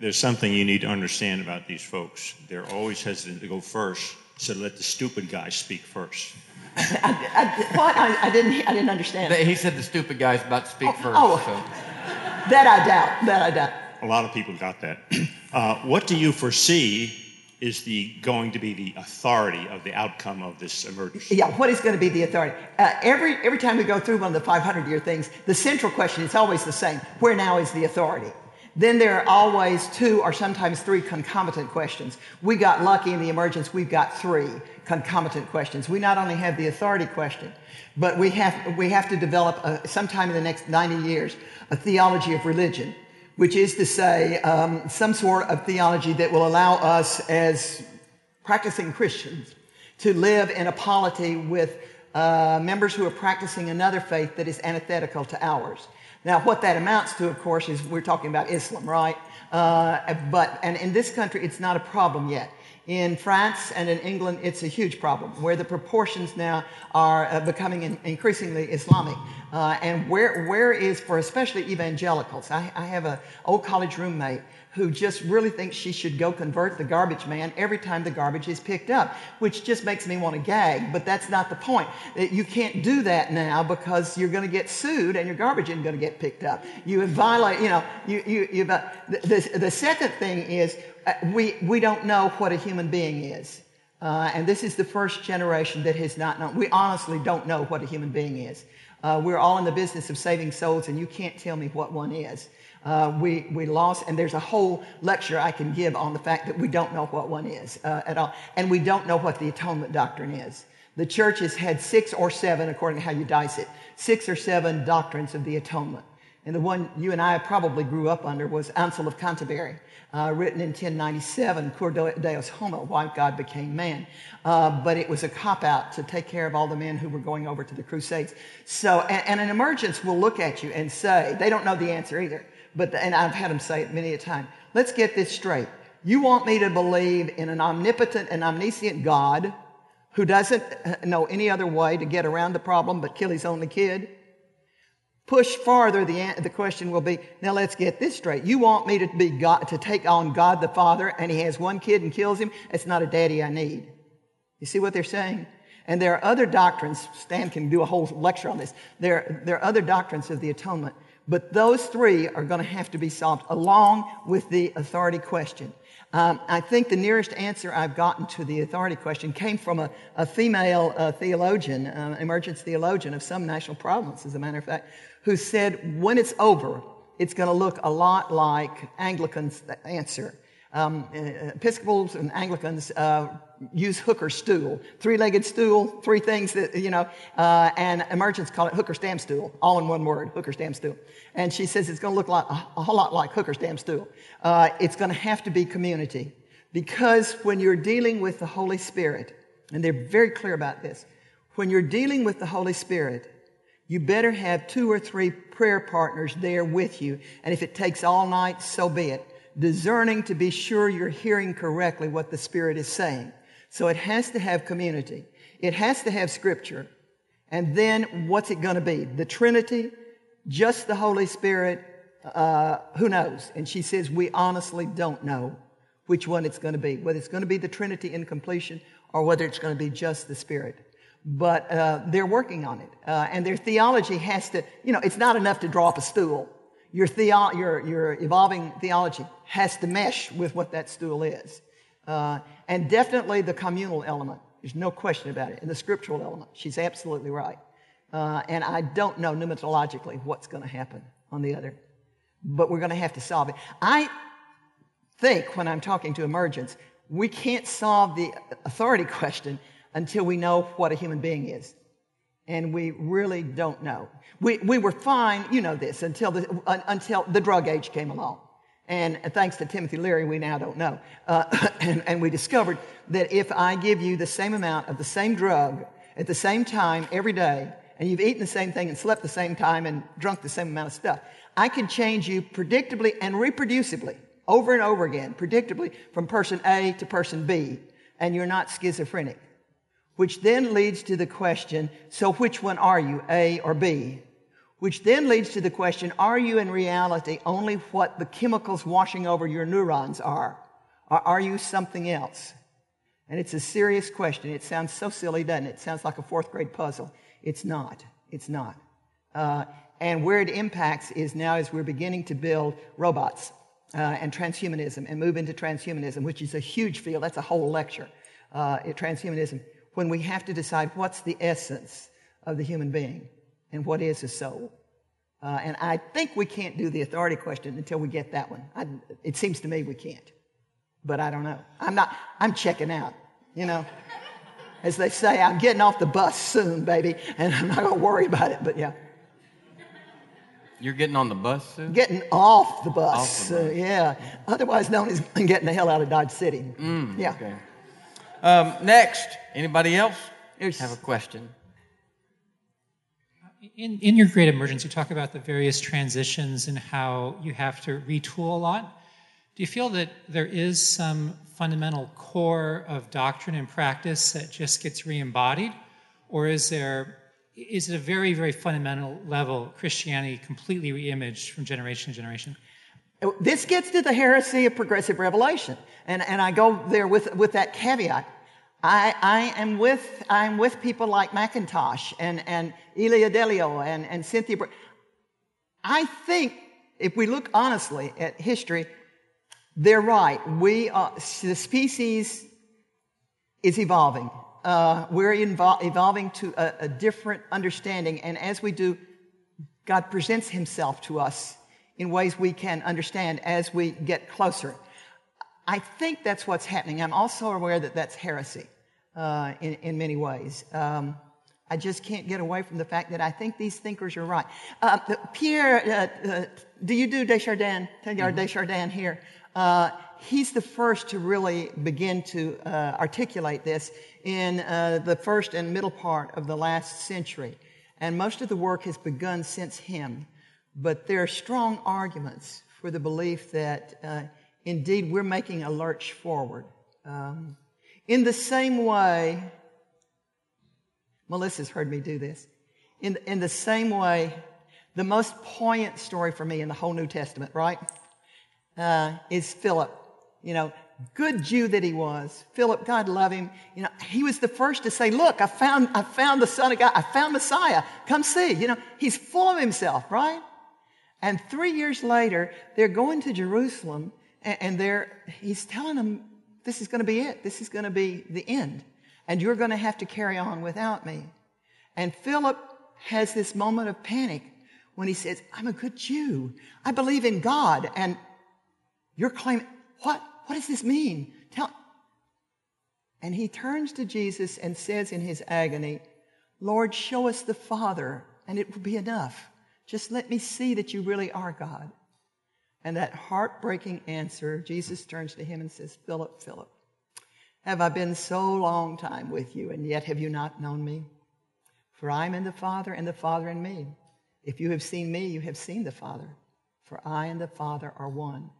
[SPEAKER 4] There's something you need to understand about these folks. They're always hesitant to go first, so let the stupid guy speak first.
[SPEAKER 3] I, I, what? I, I didn't. I didn't understand.
[SPEAKER 2] He said the stupid guy's about to speak first.
[SPEAKER 3] oh.
[SPEAKER 2] So.
[SPEAKER 3] That I doubt. That I doubt.
[SPEAKER 4] A lot of people got that. Uh, what do you foresee is the going to be the authority of the outcome of this emergency?
[SPEAKER 3] Yeah, what is going to be the authority? Uh, every every time we go through one of the 500 year things, the central question is always the same: Where now is the authority? Then there are always two or sometimes three concomitant questions. We got lucky in the emergence; we've got three concomitant questions. We not only have the authority question, but we have we have to develop a, sometime in the next 90 years a theology of religion which is to say, um, some sort of theology that will allow us as practicing Christians to live in a polity with uh, members who are practicing another faith that is antithetical to ours. Now, what that amounts to, of course, is we're talking about Islam, right? Uh, but and in this country, it's not a problem yet. In France and in England, it's a huge problem where the proportions now are uh, becoming in, increasingly Islamic. Uh, and where, where is, for especially evangelicals, I, I have an old college roommate who just really thinks she should go convert the garbage man every time the garbage is picked up, which just makes me want to gag, but that's not the point. You can't do that now because you're going to get sued and your garbage isn't going to get picked up. You violate, you know, you, you, you the, the, the second thing is uh, we, we don't know what a human being is. Uh, and this is the first generation that has not known. We honestly don't know what a human being is. Uh, we're all in the business of saving souls, and you can't tell me what one is. Uh, we, we lost, and there's a whole lecture I can give on the fact that we don't know what one is uh, at all. And we don't know what the atonement doctrine is. The church has had six or seven, according to how you dice it, six or seven doctrines of the atonement. And the one you and I probably grew up under was Anselm of Canterbury uh, written in 1097, Cur Deus Homo, why God became man. Uh, but it was a cop out to take care of all the men who were going over to the Crusades. So, and, and, an emergence will look at you and say, they don't know the answer either. But, and I've had them say it many a time. Let's get this straight. You want me to believe in an omnipotent and omniscient God who doesn't uh, know any other way to get around the problem but kill his only kid? push farther, the, the question will be, now let's get this straight. You want me to be God, to take on God the Father and he has one kid and kills him? It's not a daddy I need. You see what they're saying? And there are other doctrines, Stan can do a whole lecture on this. There, there are other doctrines of the atonement, but those three are going to have to be solved along with the authority question. Um, I think the nearest answer I've gotten to the authority question came from a, a female uh, theologian, uh, emergence theologian of some national province, as a matter of fact, who said, when it's over, it's going to look a lot like Anglicans' answer. Um, Episcopals and Anglicans uh, use hooker stool, three-legged stool, three things that you know, uh, and emergents call it hooker stamp stool, all in one word, hooker stamp stool. And she says it's going to look like a, a whole lot like hooker stamp stool. Uh, it's going to have to be community because when you're dealing with the Holy Spirit, and they're very clear about this, when you're dealing with the Holy Spirit, you better have two or three prayer partners there with you. And if it takes all night, so be it. Discerning to be sure you're hearing correctly what the Spirit is saying. So it has to have community. It has to have scripture. And then what's it going to be? The Trinity? Just the Holy Spirit? Uh, who knows? And she says, we honestly don't know which one it's going to be. Whether it's going to be the Trinity in completion or whether it's going to be just the Spirit but uh, they're working on it. Uh, and their theology has to, you know, it's not enough to draw up a stool. Your, theo- your, your evolving theology has to mesh with what that stool is. Uh, and definitely the communal element. There's no question about it. And the scriptural element. She's absolutely right. Uh, and I don't know pneumatologically what's going to happen on the other. But we're going to have to solve it. I think when I'm talking to emergence, we can't solve the authority question until we know what a human being is. And we really don't know. We, we were fine, you know this, until the, uh, until the drug age came along. And thanks to Timothy Leary, we now don't know. Uh, and, and we discovered that if I give you the same amount of the same drug at the same time every day, and you've eaten the same thing and slept the same time and drunk the same amount of stuff, I can change you predictably and reproducibly over and over again, predictably from person A to person B, and you're not schizophrenic which then leads to the question, so which one are you, A or B? Which then leads to the question, are you in reality only what the chemicals washing over your neurons are? Or are you something else? And it's a serious question. It sounds so silly, doesn't it? It sounds like a fourth grade puzzle. It's not. It's not. Uh, and where it impacts is now as we're beginning to build robots uh, and transhumanism and move into transhumanism, which is a huge field. That's a whole lecture. Uh, transhumanism, when we have to decide what's the essence of the human being and what is a soul. Uh, and I think we can't do the authority question until we get that one. I, it seems to me we can't, but I don't know. I'm not. I'm checking out. You know, as they say, I'm getting off the bus soon, baby, and I'm not going to worry about it. But yeah.
[SPEAKER 2] You're getting on the bus soon?
[SPEAKER 3] Getting off the bus.
[SPEAKER 2] Off the bus.
[SPEAKER 3] Uh, yeah. Otherwise known as getting the hell out of Dodge City.
[SPEAKER 2] Mm,
[SPEAKER 3] yeah.
[SPEAKER 2] Okay. Um, next, anybody else
[SPEAKER 3] There's-
[SPEAKER 2] have a question?
[SPEAKER 5] In, in your great emergence, you talk about the various transitions and how you have to retool a lot. Do you feel that there is some fundamental core of doctrine and practice that just gets re-embodied, or is there is it a very very fundamental level Christianity completely reimaged from generation to generation?
[SPEAKER 3] This gets to the heresy of progressive revelation. And, and I go there with, with that caveat. I, I am with, I'm with people like McIntosh and, and Ilia Delio and, and Cynthia. Br- I think if we look honestly at history, they're right. We are, the species is evolving. Uh, we're evolving to a, a different understanding. And as we do, God presents himself to us in ways we can understand as we get closer. I think that's what's happening. I'm also aware that that's heresy uh, in, in many ways. Um, I just can't get away from the fact that I think these thinkers are right. Uh, Pierre, uh, uh, do you do de Chardin? Teilhard mm-hmm. de Chardin here. Uh, he's the first to really begin to uh, articulate this in uh, the first and middle part of the last century. And most of the work has begun since him. But there are strong arguments for the belief that uh, indeed we're making a lurch forward. Um, in the same way, Melissa's heard me do this. In, in the same way, the most poignant story for me in the whole New Testament, right, uh, is Philip. You know, good Jew that he was. Philip, God love him. You know, he was the first to say, look, I found, I found the Son of God. I found Messiah. Come see. You know, he's full of himself, right? And three years later, they're going to Jerusalem and they're, he's telling them, this is going to be it. This is going to be the end. And you're going to have to carry on without me. And Philip has this moment of panic when he says, I'm a good Jew. I believe in God. And you're claiming, what? What does this mean? Tell. And he turns to Jesus and says in his agony, Lord, show us the Father, and it will be enough. Just let me see that you really are God. And that heartbreaking answer, Jesus turns to him and says, Philip, Philip, have I been so long time with you, and yet have you not known me? For I am in the Father, and the Father in me. If you have seen me, you have seen the Father. For I and the Father are one.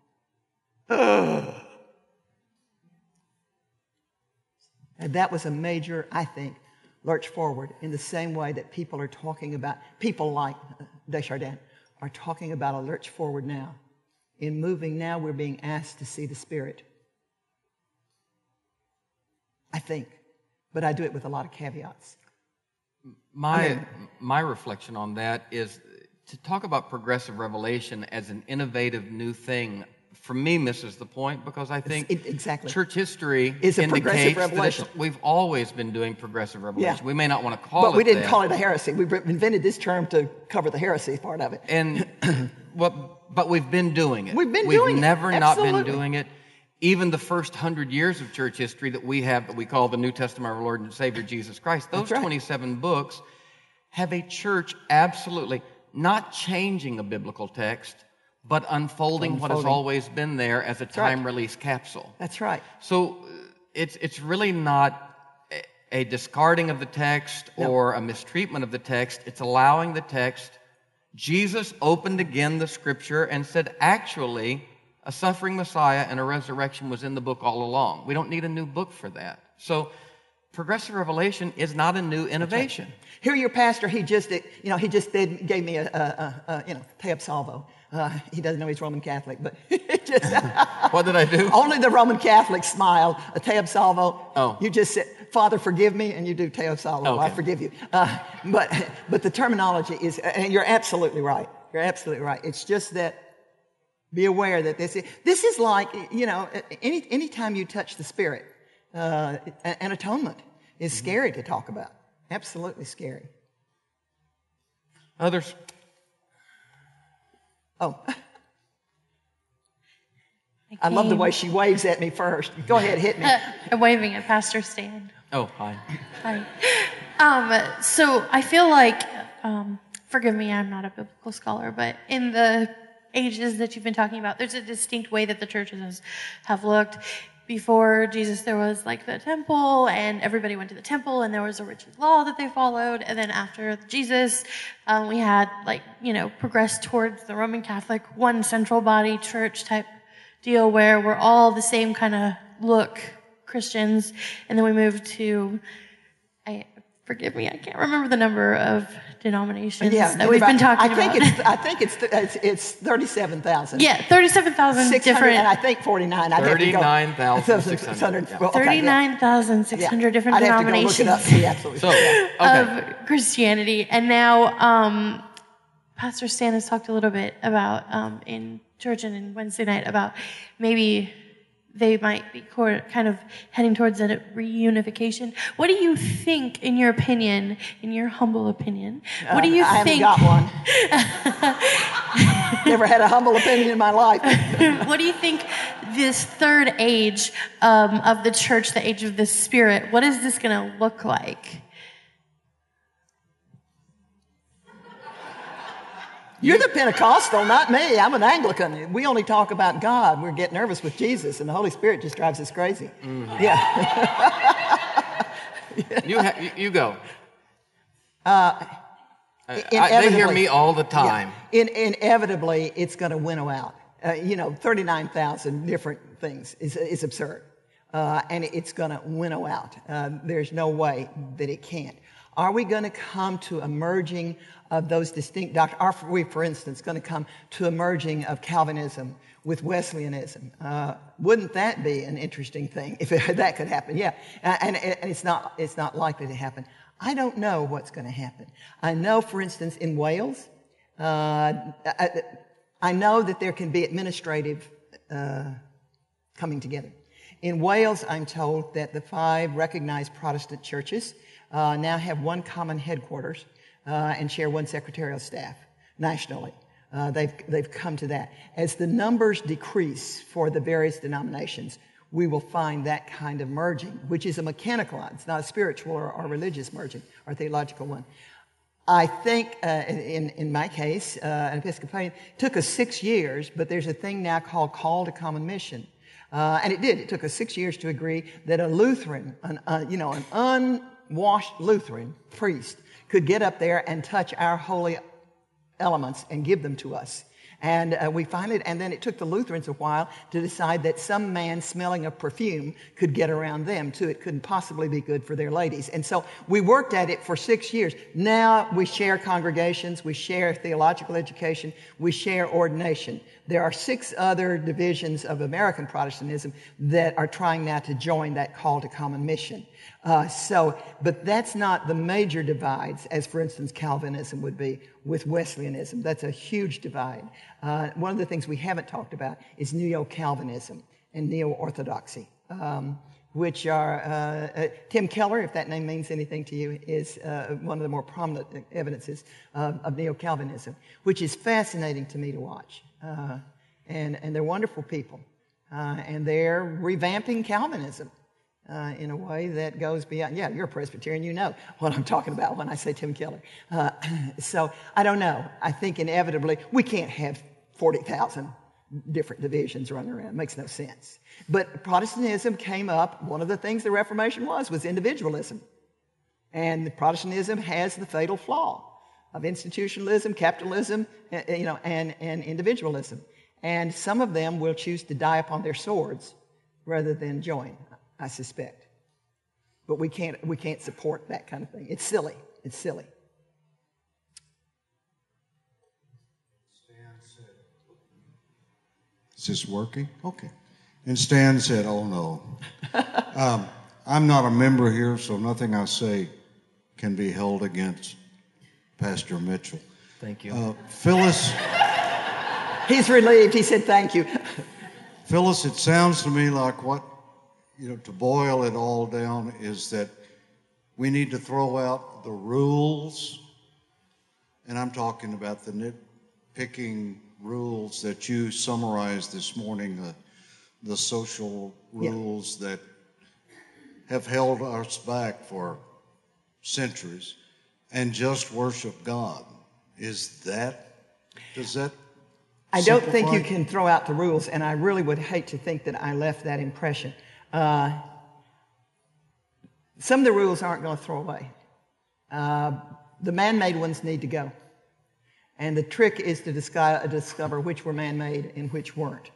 [SPEAKER 3] And that was a major, I think, lurch forward in the same way that people are talking about, people like de Chardin are talking about a lurch forward now. In moving now, we're being asked to see the Spirit. I think, but I do it with a lot of caveats.
[SPEAKER 2] My, my reflection on that is to talk about progressive revelation as an innovative new thing for me misses the point because I think
[SPEAKER 3] it, exactly.
[SPEAKER 2] church history
[SPEAKER 3] is
[SPEAKER 2] indicates
[SPEAKER 3] revelation.
[SPEAKER 2] that we've always been doing progressive revelation.
[SPEAKER 3] Yeah.
[SPEAKER 2] We may not want to call
[SPEAKER 3] but
[SPEAKER 2] it
[SPEAKER 3] we didn't
[SPEAKER 2] that.
[SPEAKER 3] call it a heresy. We invented this term to cover the heresy part of it.
[SPEAKER 2] And well, but we've been doing it.
[SPEAKER 3] We've been
[SPEAKER 2] we've
[SPEAKER 3] doing
[SPEAKER 2] never
[SPEAKER 3] it.
[SPEAKER 2] not been doing it. Even the first hundred years of church history that we have, that we call the New Testament of our Lord and Savior Jesus Christ, those
[SPEAKER 3] right.
[SPEAKER 2] 27 books have a church absolutely not changing a biblical text, but unfolding, what has always been there as a
[SPEAKER 3] right.
[SPEAKER 2] time release capsule.
[SPEAKER 3] That's right.
[SPEAKER 2] So uh, it's, it's really not a, discarding of the text
[SPEAKER 3] No.
[SPEAKER 2] or a mistreatment of the text. It's allowing the text. Jesus opened again the scripture and said, actually, a suffering Messiah and a resurrection was in the book all along. We don't need a new book for that. So progressive revelation is not a new innovation.
[SPEAKER 3] Here, your pastor, he just, you know, he just did, gave me a, a, a, you know, te salvo. Uh, he doesn't know he's Roman Catholic, but just,
[SPEAKER 2] What did I do?
[SPEAKER 3] only the Roman Catholics smile. A Te Salvo.
[SPEAKER 2] Oh.
[SPEAKER 3] You just say, Father, forgive me, and you do Te Salvo. I forgive you. Uh, but, but the terminology is, and you're absolutely right. You're absolutely right. It's just that be aware that this is, this is like, you know, any, anytime you touch the Spirit, uh, an atonement is
[SPEAKER 2] Mm-hmm.
[SPEAKER 3] scary to talk about. Absolutely scary.
[SPEAKER 2] Others?
[SPEAKER 3] Oh, I love the way she waves at me first. Go ahead, hit me.
[SPEAKER 6] I'm waving at Pastor Stan.
[SPEAKER 2] Oh, hi.
[SPEAKER 6] Hi. Um, so I feel like, um, forgive me, I'm not a biblical scholar, but in the ages that you've been talking about, there's a distinct way that the churches have looked. Before Jesus, there was like the temple, and everybody went to the temple, and there was a rigid law that they followed. And then after Jesus, um, we had like you know progressed towards the Roman Catholic one central body church type deal where we're all the same kind of look Christians, and then we moved to forgive me, I can't remember the number of denominations that we've
[SPEAKER 3] about-
[SPEAKER 6] been talking
[SPEAKER 3] I think
[SPEAKER 6] about.
[SPEAKER 3] It's, I think it's, it's, it's 37,000.
[SPEAKER 6] yeah, thirty-seven thousand
[SPEAKER 3] 600,
[SPEAKER 6] different.
[SPEAKER 3] and I think 49. I'd have to go-
[SPEAKER 2] 39,600, yeah.
[SPEAKER 3] Well, okay, yeah.
[SPEAKER 6] Thirty-nine thousand six
[SPEAKER 3] Yeah.
[SPEAKER 6] different
[SPEAKER 3] I'd have to go look
[SPEAKER 6] denominations
[SPEAKER 3] it up to be absolutely
[SPEAKER 2] So, okay.
[SPEAKER 6] of Christianity, and now um, Pastor Stan has talked a little bit about um, in church and in Wednesday night about maybe they might be kind of heading towards a reunification. What do you think, in your opinion, in your humble opinion, what do you
[SPEAKER 3] Uh, I
[SPEAKER 6] think?
[SPEAKER 3] haven't got one. Never had a humble opinion in my life.
[SPEAKER 6] what do you think this third age um, of the church, the age of the spirit, what is this going to look like?
[SPEAKER 3] You're the Pentecostal, not me. I'm an Anglican. We only talk about God. We get nervous with Jesus, and the Holy Spirit just drives us crazy.
[SPEAKER 2] Mm-hmm.
[SPEAKER 3] Yeah.
[SPEAKER 2] You, ha- you, go.
[SPEAKER 3] Uh,
[SPEAKER 2] I- I- they hear me all the time.
[SPEAKER 3] Yeah. In, inevitably, it's going to winnow out. Uh, you know, 39,000 different things is, is absurd. Uh, and it's going to winnow out. Uh, there's no way that it can't. Are we going to come to a merging of those distinct doctrines? Are we, for instance, going to come to a merging of Calvinism with Wesleyanism? Uh, wouldn't that be an interesting thing if that could happen? Yeah, and, and, it's not it's not likely to happen. I don't know what's going to happen. I know, for instance, in Wales, uh, I, I know that there can be administrative uh, coming together. In Wales, I'm told that the five recognized Protestant churches uh, now have one common headquarters and share one secretarial staff nationally. Uh, they've, they've come to that. As the numbers decrease for the various denominations, we will find that kind of merging, which is a mechanical one. It's not a spiritual or, or religious merging or theological one. I think, uh, in, in my case, uh, an Episcopalian, took us six years, but there's a thing now called call to common mission. Uh, and it did. It took us six years to agree that a Lutheran, an, uh, you know, an unwashed Lutheran priest could get up there and touch our holy elements and give them to us. And uh, we finally, and then it took the Lutherans a while to decide that some man smelling of perfume could get around them too. It couldn't possibly be good for their ladies. And so we worked at it for six years. Now we share congregations, we share theological education, we share ordination. There are six other divisions of American Protestantism that are trying now to join that call to common mission. Uh, so, but that's not the major divides, as for instance Calvinism would be with Wesleyanism. That's a huge divide. Uh, one of the things we haven't talked about is Neo-Calvinism and Neo-Orthodoxy, um, which are uh, uh, Tim Keller, if that name means anything to you, is uh, one of the more prominent evidences of, of Neo-Calvinism, which is fascinating to me to watch. Uh, and, and they're wonderful people, and they're revamping Calvinism uh, in a way that goes beyond. Yeah, you're a Presbyterian, you know what I'm talking about when I say Tim Keller. Uh, so I don't know. I think inevitably we can't have 40,000 different divisions running around. It makes no sense. But Protestantism came up. One of the things the Reformation was was individualism, and Protestantism has the fatal flaw of institutionalism, capitalism, uh, you know, and, and individualism. And some of them will choose to die upon their swords rather than join. I suspect. But we can't, we can't support that kind of thing. It's silly. It's silly.
[SPEAKER 7] Stan said, Is this working? Okay. And Stan said, Oh no. um, I'm not a member here, so nothing I say can be held against Pastor Mitchell.
[SPEAKER 2] Thank you.
[SPEAKER 7] Uh, Phyllis,
[SPEAKER 3] He's relieved. He said, Thank you.
[SPEAKER 7] Phyllis, it sounds to me like what, you know, to boil it all down is that we need to throw out the rules, and I'm talking about the nitpicking rules that you summarized this morning, the, the social
[SPEAKER 3] Yeah.
[SPEAKER 7] rules that have held us back for centuries, and just worship God. Is that, does that?
[SPEAKER 3] I don't think you can throw out the rules, and I really would hate to think that I left that impression. Uh, some of the rules aren't going to throw away. Uh, the man made ones need to go. And the trick is to discover, discover which were man made and which weren't.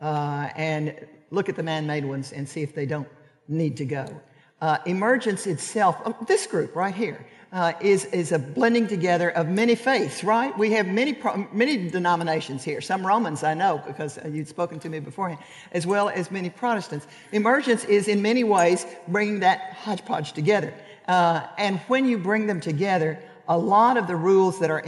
[SPEAKER 3] Uh, and look at the man made ones and see if they don't need to go. Uh, emergence itself, um, this group right here, uh, is, is a blending together of many faiths, right? We have many, many denominations here, some Romans I know because you'd spoken to me beforehand, as well as many Protestants. Emergence is in many ways bringing that hodgepodge together. Uh, and when you bring them together, a lot of the rules that are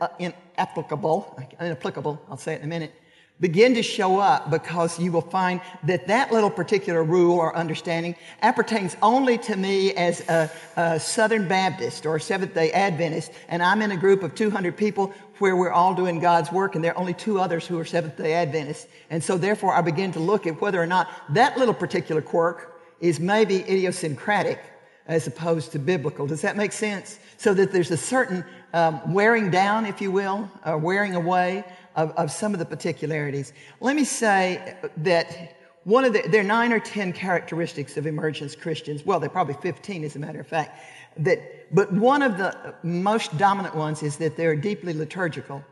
[SPEAKER 3] uh, inapplicable, inapplicable, I'll say it in a minute, begin to show up because you will find that that little particular rule or understanding appertains only to me as a, a Southern Baptist or Seventh day Adventist, and I'm in a group of 200 people where we're all doing God's work, and there are only two others who are Seventh day Adventists. And so therefore I begin to look at whether or not that little particular quirk is maybe idiosyncratic as opposed to biblical. Does that make sense? So that there's a certain um, wearing down, if you will, or wearing away of, of some of the particularities. Let me say that one of the, there are nine or ten characteristics of emergence Christians. Well, they're probably 15 as a matter of fact. That, but one of the most dominant ones is that they're deeply liturgical.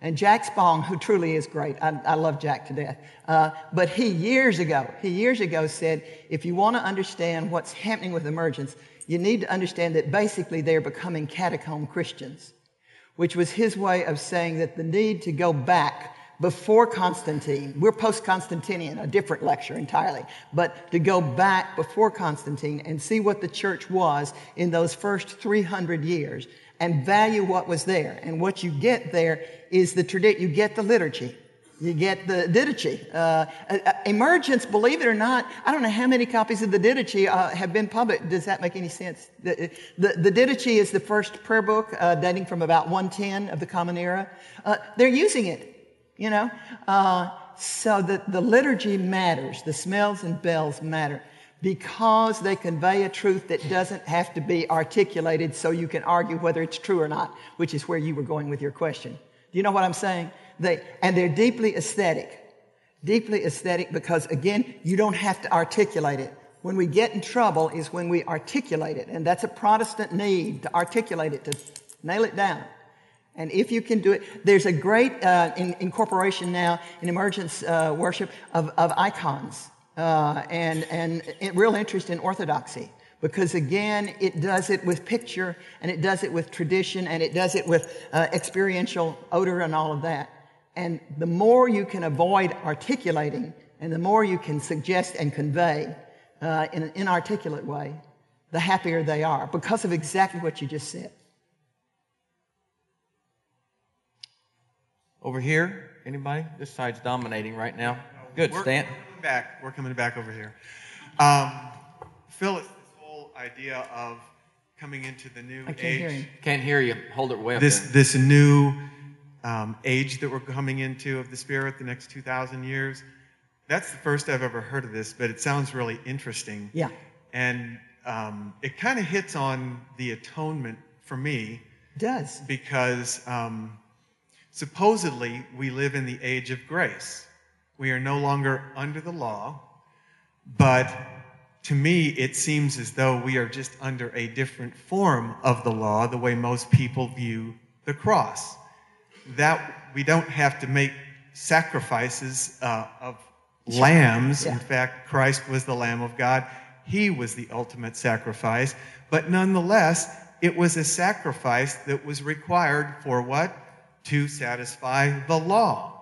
[SPEAKER 3] And Jack Spong, who truly is great, I, I love Jack to death. Uh, but he years ago, he years ago said, if you want to understand what's happening with emergence, you need to understand that basically they're becoming catacomb Christians, which was his way of saying that the need to go back before Constantine, we're post Constantinian, a different lecture entirely, but to go back before Constantine and see what the church was in those first 300 years and value what was there. And what you get there is the tradition, you get the liturgy. You get the Didache. Uh, uh, emergence, believe it or not, I don't know how many copies of the Didache uh, have been published. Does that make any sense? The, the, the Didache is the first prayer book uh, dating from about 110 of the Common Era. Uh, they're using it, you know. Uh, so that the liturgy matters. The smells and bells matter because they convey a truth that doesn't have to be articulated so you can argue whether it's true or not, which is where you were going with your question. Do you know what I'm saying? They, and they're deeply aesthetic. Deeply aesthetic because, again, you don't have to articulate it. When we get in trouble is when we articulate it. And that's a Protestant need to articulate it, to nail it down. And if you can do it, there's a great uh, in, incorporation now in emergence uh, worship of, of icons uh, and, and real interest in orthodoxy. Because again, it does it with picture and it does it with tradition and it does it with uh, experiential odor and all of that. And the more you can avoid articulating and the more you can suggest and convey uh, in an inarticulate way, the happier they are because of exactly what you just said.
[SPEAKER 2] Over here, anybody? This side's dominating right now. Good,
[SPEAKER 8] we're,
[SPEAKER 2] Stan.
[SPEAKER 8] We're coming back. We're coming back over here. Um, Phyllis, this whole idea of coming into the new
[SPEAKER 3] I can't
[SPEAKER 8] age.
[SPEAKER 3] hear him.
[SPEAKER 2] Can't hear you. Hold it way up
[SPEAKER 8] This
[SPEAKER 2] there.
[SPEAKER 8] this new um, age that we're coming into of the Spirit, the next two thousand years. That's the first I've ever heard of this, but it sounds really interesting.
[SPEAKER 3] Yeah.
[SPEAKER 8] And um, it kind of hits on the atonement for me
[SPEAKER 3] It does.
[SPEAKER 8] because um, supposedly we live in the age of grace. We are no longer under the law, but to me, it seems as though we are just under a different form of the law, the way most people view the cross. That we don't have to make sacrifices uh, of lambs. In fact, Christ was the Lamb of God. He was the ultimate sacrifice. But nonetheless, it was a sacrifice that was required for what? To satisfy the law.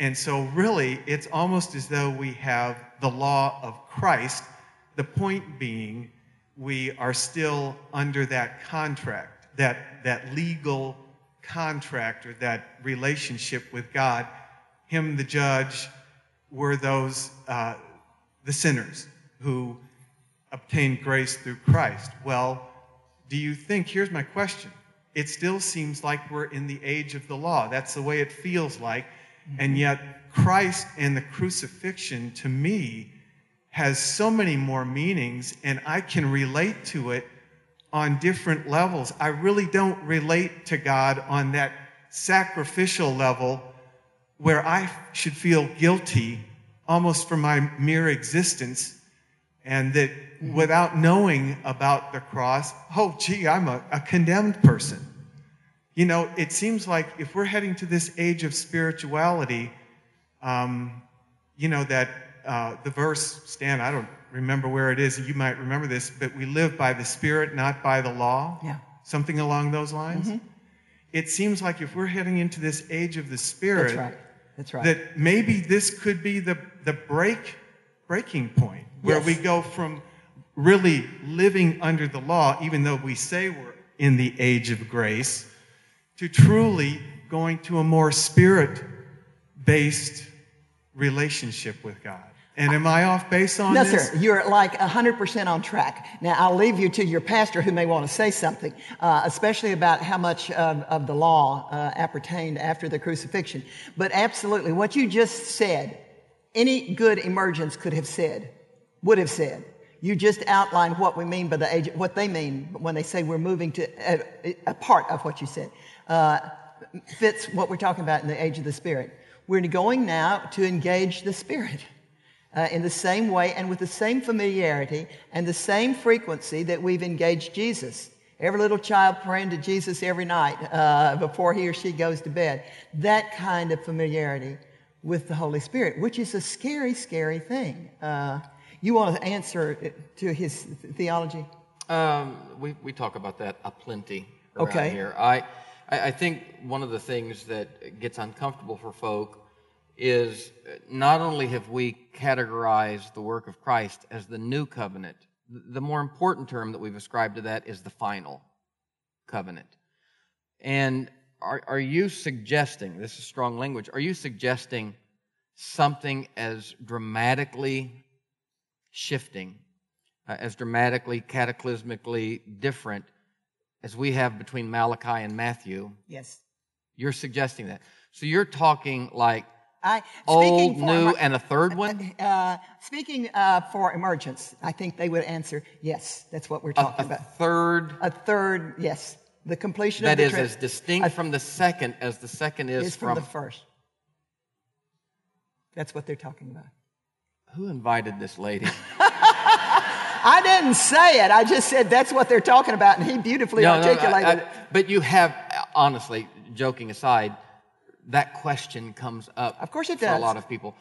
[SPEAKER 8] And so, really, it's almost as though we have the law of Christ. The point being, we are still under that contract, that, that legal contract or that relationship with God. Him, the judge, were those, uh, the sinners who obtained grace through Christ. Well, do you think, here's my question. It still seems like we're in the age of the law. That's the way it feels like. And yet, Christ and the crucifixion to me has so many more meanings, and I can relate to it on different levels. I really don't relate to God on that sacrificial level where I should feel guilty almost for my mere existence, and that without knowing about the cross, oh, gee, I'm a, a condemned person. You know, it seems like if we're heading to this age of spirituality, um, you know, that uh, the verse, Stan, I don't remember where it is. You might remember this, but we live by the Spirit, not by the law.
[SPEAKER 3] Yeah.
[SPEAKER 8] Something along those lines.
[SPEAKER 3] Mm-hmm.
[SPEAKER 8] It seems like if we're heading into this age of the Spirit,
[SPEAKER 3] That's right. That's right.
[SPEAKER 8] that maybe this could be the, the break breaking point where
[SPEAKER 3] Yes.
[SPEAKER 8] we go from really living under the law, even though we say we're in the age of grace, to truly going to a more spirit based relationship with God. And am I off base on
[SPEAKER 3] No,
[SPEAKER 8] this?
[SPEAKER 3] sir. You're like 100% on track. Now, I'll leave you to your pastor who may want to say something, uh, especially about how much of, of the law uh, appertained after the crucifixion. But absolutely, what you just said, any good emergence could have said, would have said. You just outlined what we mean by the age, what they mean when they say we're moving to a, a part of what you said. Uh, fits what we're talking about in the age of the Spirit. We're going now to engage the Spirit uh, in the same way and with the same familiarity and the same frequency that we've engaged Jesus. Every little child praying to Jesus every night uh, before he or she goes to bed. That kind of familiarity with the Holy Spirit, which is a scary, scary thing. Uh, you want to answer to his theology?
[SPEAKER 2] Um, we, we talk about that aplenty around
[SPEAKER 3] Okay.
[SPEAKER 2] here. I, I I think one of the things that gets uncomfortable for folk is uh, not only have we categorized the work of Christ as the new covenant, the more important term that we've ascribed to that is the final covenant. And are, are you suggesting, this is strong language, are you suggesting something as dramatically shifting, uh, as dramatically, cataclysmically different as we have between Malachi and Matthew?
[SPEAKER 3] Yes.
[SPEAKER 2] You're suggesting that. So you're talking like
[SPEAKER 3] I,
[SPEAKER 2] old,
[SPEAKER 3] for
[SPEAKER 2] new,
[SPEAKER 3] emer-
[SPEAKER 2] and a third one?
[SPEAKER 3] Uh, speaking uh, for emergence, I think they would answer yes. That's what we're
[SPEAKER 2] A,
[SPEAKER 3] talking
[SPEAKER 2] a
[SPEAKER 3] about.
[SPEAKER 2] third
[SPEAKER 3] A third, yes. The completion
[SPEAKER 2] that
[SPEAKER 3] of
[SPEAKER 2] is
[SPEAKER 3] the
[SPEAKER 2] as distinct from the second as the second is,
[SPEAKER 3] is from, the first. That's what they're talking about.
[SPEAKER 2] Who invited this lady?
[SPEAKER 3] I didn't say it. I just said that's what they're talking about, and he beautifully
[SPEAKER 2] No, no, no,
[SPEAKER 3] articulated
[SPEAKER 2] I-
[SPEAKER 3] it.
[SPEAKER 2] but you have, honestly, joking aside, that question comes up.
[SPEAKER 3] Of course it
[SPEAKER 2] for a lot of people.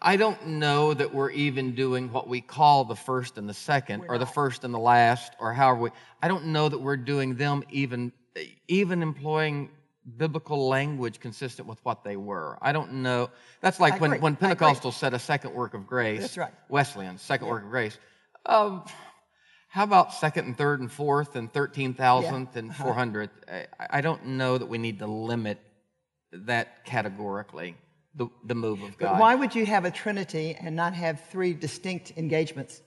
[SPEAKER 2] I don't know that we're even doing what we call the first and the 2nd or the first and the last, or however we. I don't know that we're doing them even, even employing biblical language consistent with what they were. I don't know. That's like
[SPEAKER 3] I
[SPEAKER 2] when,
[SPEAKER 3] agree.
[SPEAKER 2] when. Pentecostals said a second work of grace.
[SPEAKER 3] That's right.
[SPEAKER 2] Wesleyan, second work of grace. Um, how about second and third and fourth and thirteen thousandth and
[SPEAKER 3] Uh-huh.
[SPEAKER 2] four hundredth? I, I don't know that we need to limit that categorically. The, the move of God.
[SPEAKER 3] But why would you have a trinity and not have three distinct engagements?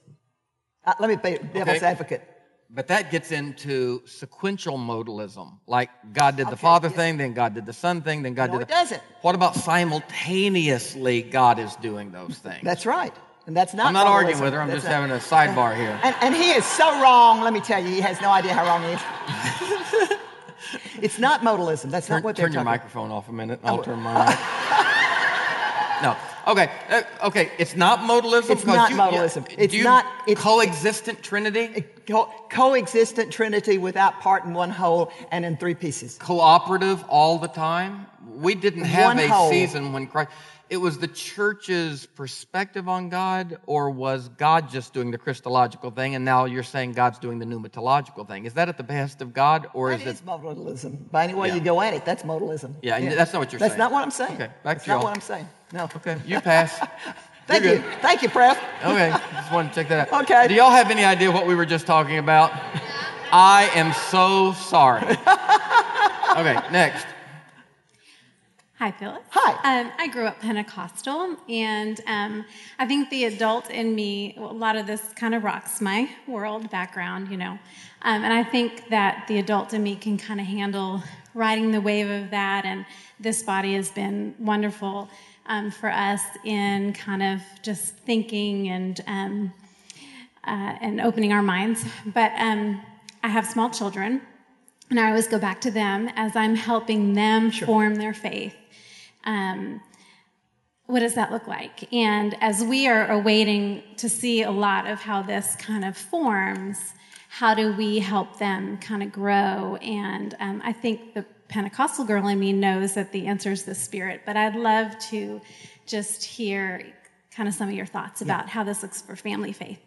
[SPEAKER 3] Uh, let me be devil's
[SPEAKER 2] Okay.
[SPEAKER 3] advocate.
[SPEAKER 2] But that gets into sequential modalism. Like God did the
[SPEAKER 3] Okay,
[SPEAKER 2] Father
[SPEAKER 3] yes.
[SPEAKER 2] thing, then God did the Son thing, then God
[SPEAKER 3] No,
[SPEAKER 2] did
[SPEAKER 3] it
[SPEAKER 2] the.
[SPEAKER 3] doesn't.
[SPEAKER 2] What about simultaneously God is doing those things?
[SPEAKER 3] That's right. And that's not
[SPEAKER 2] I'm not
[SPEAKER 3] modalism.
[SPEAKER 2] arguing with her, I'm
[SPEAKER 3] That's
[SPEAKER 2] just
[SPEAKER 3] not-
[SPEAKER 2] having a sidebar here.
[SPEAKER 3] And, and he is so wrong, let me tell you, he has no idea how wrong he is. it's not modalism. That's
[SPEAKER 2] Turn,
[SPEAKER 3] not what they're
[SPEAKER 2] turn your
[SPEAKER 3] talking about.
[SPEAKER 2] microphone off a minute. I'll
[SPEAKER 3] will.
[SPEAKER 2] turn mine off. no. Okay. Uh, okay. It's not modalism.
[SPEAKER 3] It's not
[SPEAKER 2] you-
[SPEAKER 3] modalism.
[SPEAKER 2] do
[SPEAKER 3] It's not- it's-
[SPEAKER 2] coexistent Trinity.
[SPEAKER 3] Co- coexistent trinity without part in one whole and in three pieces.
[SPEAKER 2] cooperative all the time. We didn't have
[SPEAKER 3] One
[SPEAKER 2] a
[SPEAKER 3] whole.
[SPEAKER 2] season when Christ. It was the church's perspective on God, or was God just doing the Christological thing, and now you're saying God's doing the pneumatological thing? Is that at the behest of God, or
[SPEAKER 3] That
[SPEAKER 2] is
[SPEAKER 3] is
[SPEAKER 2] it?
[SPEAKER 3] modalism. By any way
[SPEAKER 2] Yeah.
[SPEAKER 3] you go at it, that's modalism.
[SPEAKER 2] Yeah, and that's not what you're
[SPEAKER 3] that's
[SPEAKER 2] saying.
[SPEAKER 3] That's not what I'm saying.
[SPEAKER 2] Okay, back
[SPEAKER 3] that's
[SPEAKER 2] to
[SPEAKER 3] not
[SPEAKER 2] y'all.
[SPEAKER 3] what I'm saying. No.
[SPEAKER 2] Okay, you pass.
[SPEAKER 3] Thank you. Thank you, Pref.
[SPEAKER 2] Okay, just wanted to check that out.
[SPEAKER 3] Okay.
[SPEAKER 2] Do y'all have any idea what we were just talking about? I am so sorry. Okay, next.
[SPEAKER 9] Hi, Phyllis.
[SPEAKER 3] Hi.
[SPEAKER 9] Um, I grew up Pentecostal, and um, I think the adult in me, well, a lot of this kind of rocks my world background, you know. Um, and I think that the adult in me can kind of handle riding the wave of that, and this body has been wonderful um, for us in kind of just thinking and um, uh, and opening our minds. But um, I have small children, and I always go back to them as I'm helping them form their faith. Um, what does that look like? And as we are awaiting to see a lot of how this kind of forms, how do we help them kind of grow? And um, I think the Pentecostal girl in me knows that the answer is the Spirit, but I'd love to just hear kind of some of your thoughts about how this looks for family faith.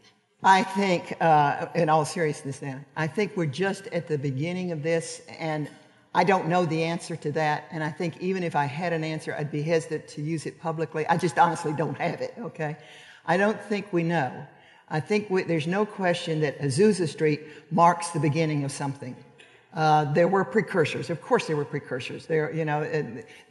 [SPEAKER 3] I think, uh, in all seriousness now, I think we're just at the beginning of this, and I don't know the answer to that. And I think even if I had an answer, I'd be hesitant to use it publicly. I just honestly don't have it, okay? I don't think we know. I think we, there's no question that Azusa Street marks the beginning of something. Uh, there were precursors. Of course, there were precursors. There, you know,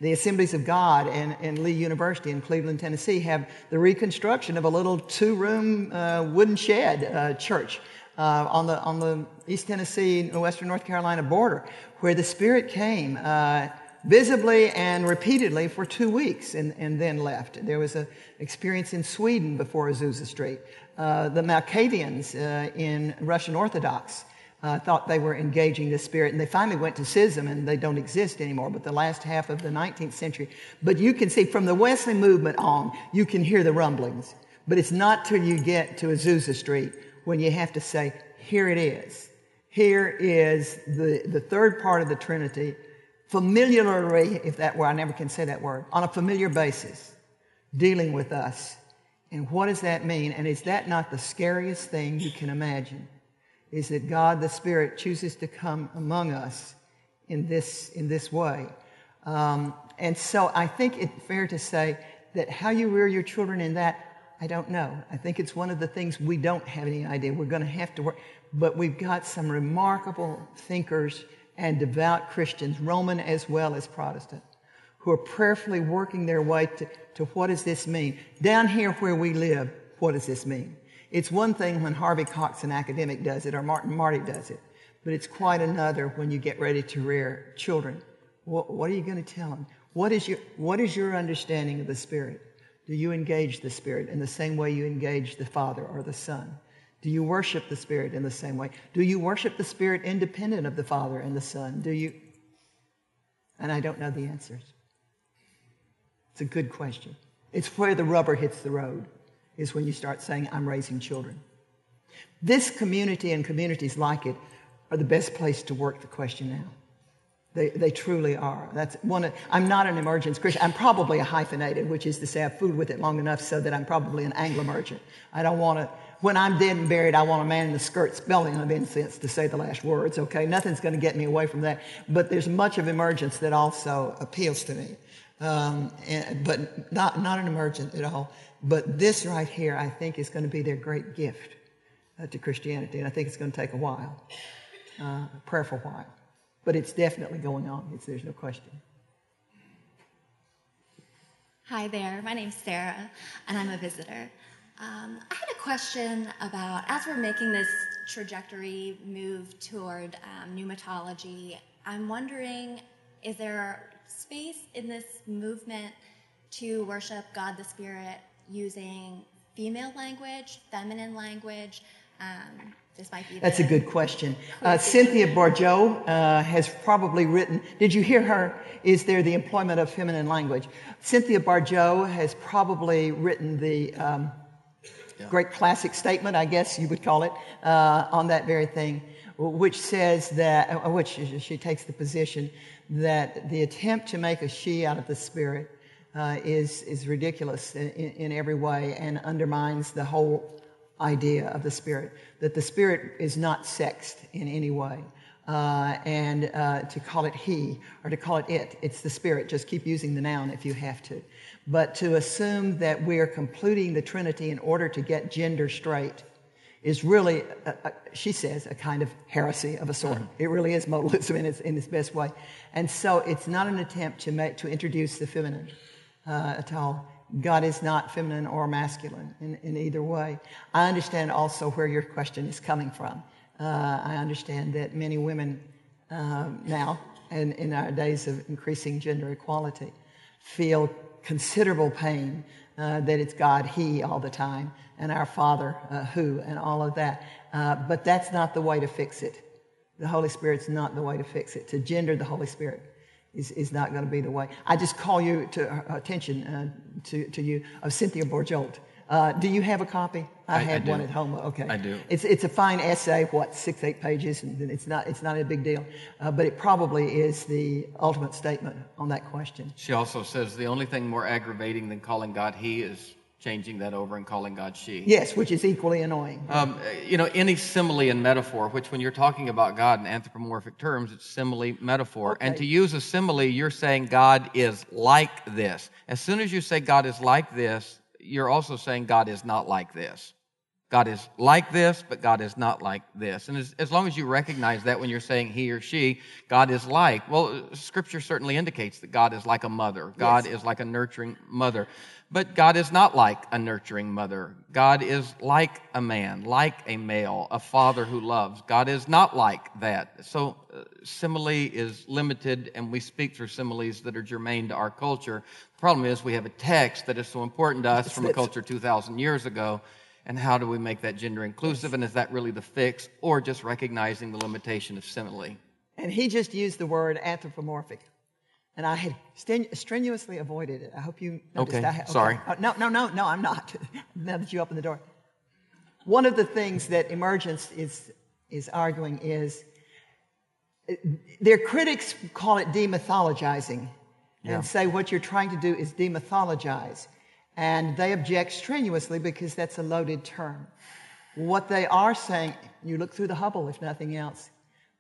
[SPEAKER 3] the Assemblies of God and, and Lee University in Cleveland, Tennessee, have the reconstruction of a little two-room uh, wooden shed uh, church uh, on the on the East Tennessee and Western North Carolina border, where the Spirit came uh, visibly and repeatedly for two weeks, and, and then left. There was an experience in Sweden before Azusa Street. Uh, the Malkavians uh, in Russian Orthodox uh, thought they were engaging the spirit, and they finally went to schism, and they don't exist anymore. But the last half of the 19th century, but you can see from the Wesley movement on, you can hear the rumblings. But it's not till you get to Azusa Street when you have to say, "Here it is. Here is the the third part of the Trinity, familiarly, if that were I never can say that word, on a familiar basis, dealing with us." And what does that mean? And is that not the scariest thing you can imagine? is that God the Spirit chooses to come among us in this, in this way. Um, and so I think it's fair to say that how you rear your children in that, I don't know. I think it's one of the things we don't have any idea. We're going to have to work. But we've got some remarkable thinkers and devout Christians, Roman as well as Protestant, who are prayerfully working their way to, to what does this mean? Down here where we live, what does this mean? It's one thing when Harvey Cox, an academic, does it or Martin Marty does it, but it's quite another when you get ready to rear children. What, what are you going to tell them? What is, your, what is your understanding of the Spirit? Do you engage the Spirit in the same way you engage the Father or the Son? Do you worship the Spirit in the same way? Do you worship the Spirit independent of the Father and the Son? Do you? And I don't know the answers. It's a good question. It's where the rubber hits the road is when you start saying, I'm raising children. This community and communities like it are the best place to work the question out. They, they truly are. That's one. Of, I'm not an emergence Christian. I'm probably a hyphenated, which is to say I've fooled with it long enough so that I'm probably an Anglo-emergent. I don't want to, when I'm dead and buried, I want a man in the skirt spelling of incense to say the last words, okay? Nothing's going to get me away from that. But there's much of emergence that also appeals to me. Um, and, but not, not an emergent at all. But this right here, I think, is going to be their great gift uh, to Christianity. And I think it's going to take a while, uh, a prayerful while. But it's definitely going on. It's, there's no question.
[SPEAKER 10] Hi there, my name's Sarah, and I'm a visitor. Um, I had a question about as we're making this trajectory move toward um, pneumatology, I'm wondering is there space in this movement to worship God the Spirit using female language, feminine language? Um, this might be
[SPEAKER 3] That's a good question. Uh, Cynthia Bourgeault uh, has probably written, did you hear her? Is there the employment of feminine language? Cynthia Bourgeault has probably written the um, great classic statement, I guess you would call it, uh, on that very thing, which says that, uh, which she takes the position that the attempt to make a she out of the spirit uh, is, is ridiculous in, in every way and undermines the whole idea of the Spirit. That the Spirit is not sexed in any way. Uh, and uh, to call it he or to call it it, it's the Spirit. Just keep using the noun if you have to. But to assume that we are completing the Trinity in order to get gender straight is really, a, a, she says, a kind of heresy of a sort. It really is modalism in its, in its best way. And so it's not an attempt to, make, to introduce the feminine uh, at all. God is not feminine or masculine in, in either way. I understand also where your question is coming from. Uh, I understand that many women uh, now, and in our days of increasing gender equality, feel considerable pain uh, that it's God, He all the time, and our Father, uh, Who, and all of that. Uh, but that's not the way to fix it. The Holy Spirit's not the way to fix it. To gender the Holy Spirit is, is not going to be the way. I just call you to uh, attention uh, to, to you of Cynthia Bourgeault. Uh, do you have a copy? I,
[SPEAKER 2] I
[SPEAKER 3] had
[SPEAKER 2] I
[SPEAKER 3] one at home. Okay,
[SPEAKER 2] I do.
[SPEAKER 3] It's it's a fine essay. What six eight pages, and it's not it's not a big deal, uh, but it probably is the ultimate statement on that question.
[SPEAKER 2] She also says the only thing more aggravating than calling God He is changing that over and calling God she.
[SPEAKER 3] Yes, which is equally annoying.
[SPEAKER 2] Um, you know, any simile and metaphor, which when you're talking about God in anthropomorphic terms, it's simile, metaphor.
[SPEAKER 3] Okay.
[SPEAKER 2] And to use a simile, you're saying God is like this. As soon as you say God is like this, you're also saying God is not like this. God is like this, but God is not like this. And as, as long as you recognize that when you're saying he or she, God is like, well, scripture certainly indicates that God is like a mother. God
[SPEAKER 3] Yes.
[SPEAKER 2] is like a nurturing mother. But God is not like a nurturing mother. God is like a man, like a male, a father who loves. God is not like that. So uh, simile is limited, and we speak through similes that are germane to our culture. The problem is we have a text that is so important to us from a culture 2,000 years ago. And how do we make that gender inclusive? And is that really the fix, or just recognizing the limitation of simile?
[SPEAKER 3] And he just used the word anthropomorphic. And I had strenuously avoided it. I hope you noticed that.
[SPEAKER 2] Okay,
[SPEAKER 3] I ha-
[SPEAKER 2] sorry.
[SPEAKER 3] Uh, no, no, no, no, I'm not. now that you opened the door. One of the things that Emergence is, is arguing is uh, their critics call it demythologizing
[SPEAKER 2] Yeah.
[SPEAKER 3] and say what you're trying to do is demythologize. And they object strenuously because that's a loaded term. What they are saying, you look through the Hubble if nothing else,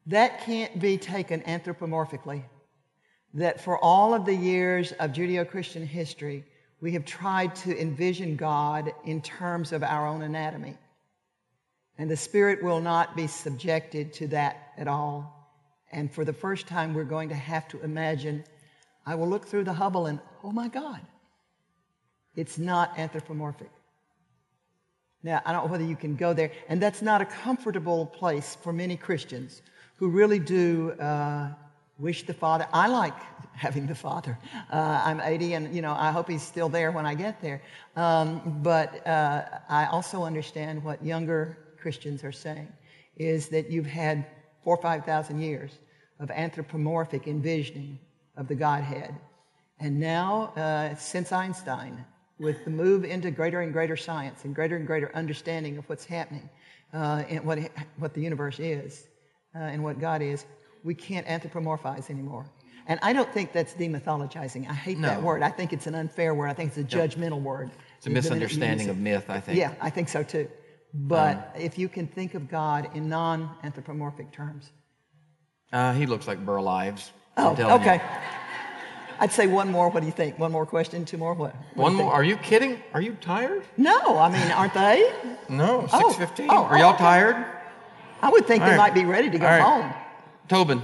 [SPEAKER 3] that can't be taken anthropomorphically. That for all of the years of Judeo Christian history, we have tried to envision God in terms of our own anatomy. And the Spirit will not be subjected to that at all. And for the first time, we're going to have to imagine I will look through the Hubble and, oh my God, it's not anthropomorphic. Now, I don't know whether you can go there, and that's not a comfortable place for many Christians who really do uh, wish the Father. I like having the Father. Uh, I'm 80, and you know I hope He's still there when I get there. Um, but uh, I also understand what younger Christians are saying is that you've had four or five thousand years of anthropomorphic envisioning of the Godhead, and now uh, since Einstein, with the move into greater and greater science and greater and greater understanding of what's happening uh, and what, what the universe is uh, and what God is, we can't anthropomorphize anymore. And I don't think that's demythologizing. I hate that word. I think it's an unfair word. I think it's a judgmental word.
[SPEAKER 2] It's a misunderstanding of
[SPEAKER 3] minute you use
[SPEAKER 2] myth, I think.
[SPEAKER 3] Yeah, I think so too. But if you can think of God in non anthropomorphic terms.
[SPEAKER 2] Uh, he looks like Burl Ives.
[SPEAKER 3] Oh,
[SPEAKER 2] telling you.
[SPEAKER 3] Okay. I'd say one more. What do you think? One more question? Two more? What? what
[SPEAKER 2] One more. Are you kidding? Are you tired?
[SPEAKER 3] No, I mean, aren't they?
[SPEAKER 2] No,
[SPEAKER 3] Oh,
[SPEAKER 2] 6.15.
[SPEAKER 3] oh,
[SPEAKER 2] Are y'all
[SPEAKER 3] oh.
[SPEAKER 2] tired?
[SPEAKER 3] I would think
[SPEAKER 2] All
[SPEAKER 3] they
[SPEAKER 2] right.
[SPEAKER 3] might be ready to go
[SPEAKER 2] All right.
[SPEAKER 3] home.
[SPEAKER 2] Tobin.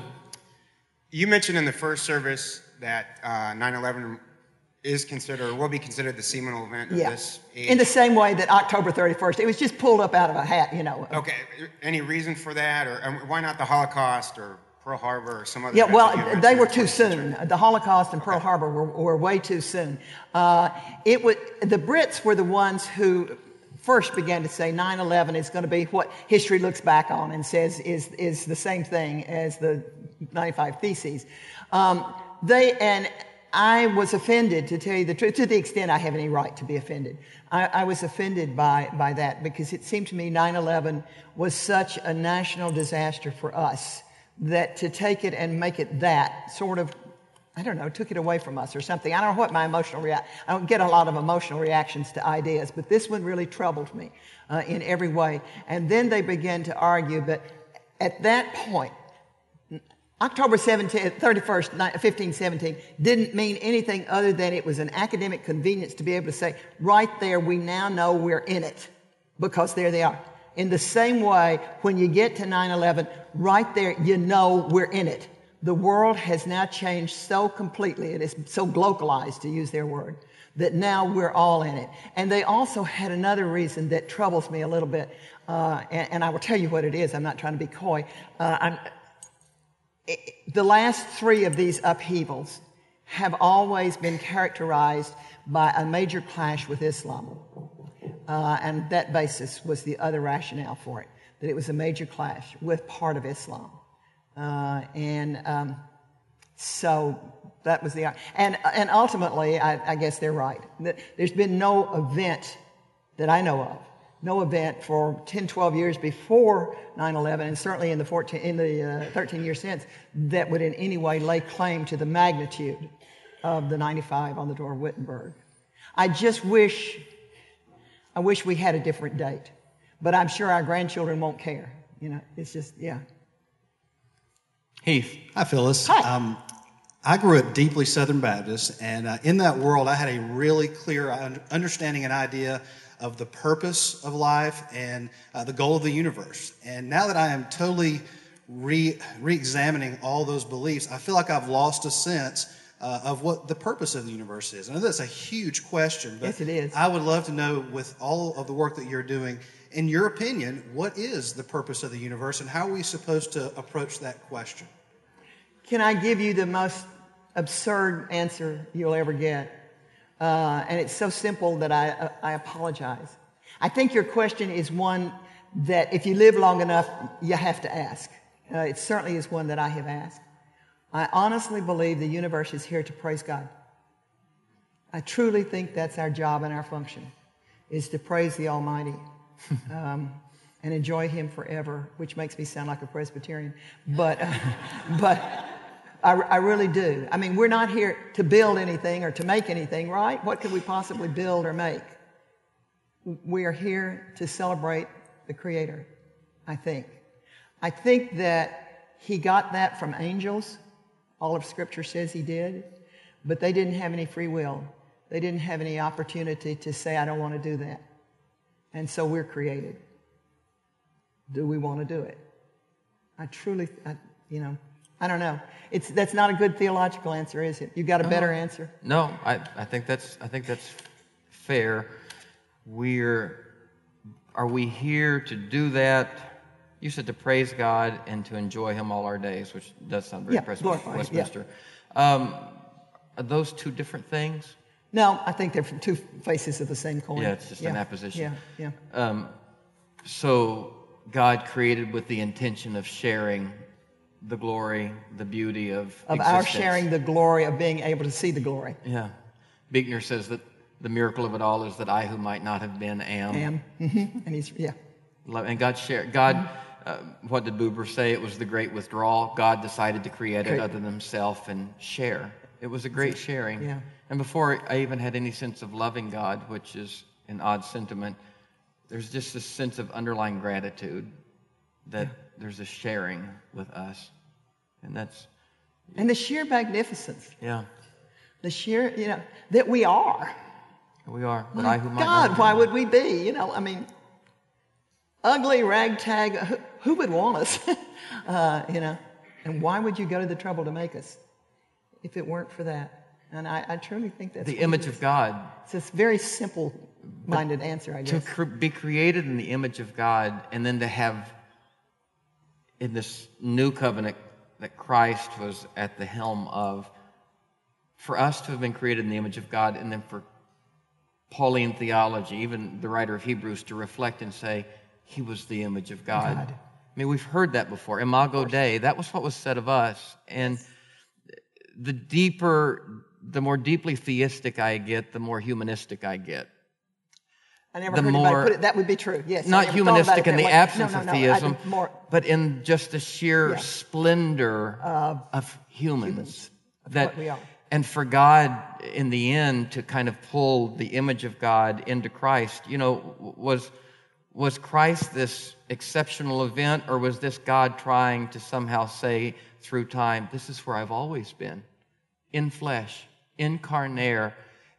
[SPEAKER 11] You mentioned in the first service that uh, 9/11 is considered or will be considered the seminal event of
[SPEAKER 3] Yeah.
[SPEAKER 11] this age.
[SPEAKER 3] In the same way that October 31st, it was just pulled up out of a hat, you know.
[SPEAKER 11] okay, any reason for that, or um, why not the Holocaust or Pearl Harbor or some other?
[SPEAKER 3] Yeah, well,
[SPEAKER 11] that you mentioned
[SPEAKER 3] they were too soon. The Holocaust and Pearl Harbor were, were way too soon. Uh, it was, the Brits were the ones who first began to say 9/11 is going to be what history looks back on and says is is the same thing as the 95 Theses. Um, they and I was offended, to tell you the truth, to the extent I have any right to be offended. I, I was offended by, by that because it seemed to me 9 11 was such a national disaster for us that to take it and make it that sort of I don't know, took it away from us or something. I don't know what my emotional react. I don't get a lot of emotional reactions to ideas, but this one really troubled me uh, in every way. And then they began to argue, but at that point, October 17, 31st, 1517 didn't mean anything other than it was an academic convenience to be able to say, right there, we now know we're in it because there they are. In the same way, when you get to 9 11, right there, you know we're in it. The world has now changed so completely, it is so localized, to use their word, that now we're all in it. And they also had another reason that troubles me a little bit, uh, and, and, I will tell you what it is. I'm not trying to be coy. Uh, the last three of these upheavals have always been characterized by a major clash with Islam. Uh, and that basis was the other rationale for it, that it was a major clash with part of Islam. Uh, and um, so that was the, and, and ultimately, I, I guess they're right. There's been no event that I know of no event for 10, 12 years before 9-11, and certainly in the, 14, in the uh, 13 years since, that would in any way lay claim to the magnitude of the 95 on the door of Wittenberg. I just wish, I wish we had a different date. But I'm sure our grandchildren won't care. You know, it's just, yeah.
[SPEAKER 2] Heath.
[SPEAKER 12] Hi, Phyllis.
[SPEAKER 3] Hi.
[SPEAKER 12] Um, I grew up deeply Southern Baptist, and uh, in that world, I had a really clear understanding and idea of the purpose of life and uh, the goal of the universe. And now that I am totally re examining all those beliefs, I feel like I've lost a sense uh, of what the purpose of the universe is. I know that's a huge question, but
[SPEAKER 3] yes, it is.
[SPEAKER 12] I would love to know, with all of the work that you're doing, in your opinion, what is the purpose of the universe and how are we supposed to approach that question?
[SPEAKER 3] Can I give you the most absurd answer you'll ever get? Uh, and it's so simple that I, uh, I apologize. I think your question is one that if you live long enough, you have to ask. Uh, it certainly is one that I have asked. I honestly believe the universe is here to praise God. I truly think that's our job and our function, is to praise the Almighty um, and enjoy Him forever, which makes me sound like a Presbyterian. But, uh, but I, I, really do. I mean, we're not here to build anything or to make anything, right? What could we possibly build or make? We are here to celebrate the Creator, I think. I think that he got that from angels. All of Scripture says he did. But they didn't have any free will. They didn't have any opportunity to say, I don't want to do that. And so we're created. Do we want to do it? I truly, I, you know, I don't know. It's, that's not a good theological answer, is it? You've got a no, better answer?
[SPEAKER 2] No, I, I think that's I think that's fair. We're are we here to do that? You said to praise God and to enjoy Him all our days, which does sound very
[SPEAKER 3] yeah,
[SPEAKER 2] Westminster. Yeah. Um, are those two different things?
[SPEAKER 3] No, I think they're two faces of the same coin.
[SPEAKER 2] Yeah, it's just
[SPEAKER 3] yeah.
[SPEAKER 2] an apposition.
[SPEAKER 3] Yeah, yeah. Um,
[SPEAKER 2] so God created with the intention of sharing the glory, the beauty of
[SPEAKER 3] of
[SPEAKER 2] existence.
[SPEAKER 3] our sharing the glory of being able to see the glory.
[SPEAKER 2] Yeah, Buechner says that the miracle of it all is that I, who might not have been, am.
[SPEAKER 3] Am, mm-hmm. and he's yeah.
[SPEAKER 2] And God shared. God, uh, what did Buber say? It was the great withdrawal. God decided to create it other than Himself and share. It was a great sharing.
[SPEAKER 3] Yeah.
[SPEAKER 2] And before I even had any sense of loving God, which is an odd sentiment, there's just this sense of underlying gratitude that yeah. there's a sharing with us. And that's.
[SPEAKER 3] And the sheer magnificence.
[SPEAKER 2] Yeah.
[SPEAKER 3] The sheer, you know, that we are.
[SPEAKER 2] We are.
[SPEAKER 3] But My I who God, why would we be? You know, I mean, ugly, ragtag, who, would want us? uh, you know, and why would you go to the trouble to make us if it weren't for that? And I, I truly think that's
[SPEAKER 2] the image of God.
[SPEAKER 3] It's a very simple minded answer, I guess.
[SPEAKER 2] To cre- be created in the image of God and then to have in this new covenant that Christ was at the helm of, for us to have been created in the image of God, and then for Pauline theology, even the writer of Hebrews, to reflect and say, He was the image of God. God. I mean, we've heard that before. Imago Dei, that was what was said of us. And the deeper, the more deeply theistic I get, the more humanistic I get.
[SPEAKER 3] I never the heard more, put it. That would be true. Yes.
[SPEAKER 2] Not humanistic in the way. absence
[SPEAKER 3] no, no, no,
[SPEAKER 2] of theism, more, but in just the sheer yeah. splendor of, of humans. humans. that
[SPEAKER 3] what we are.
[SPEAKER 2] and for God in the end to kind of pull the image of God into Christ, you know, was was Christ this exceptional event or was this God trying to somehow say through time, this is where I've always been, in flesh, incarnate.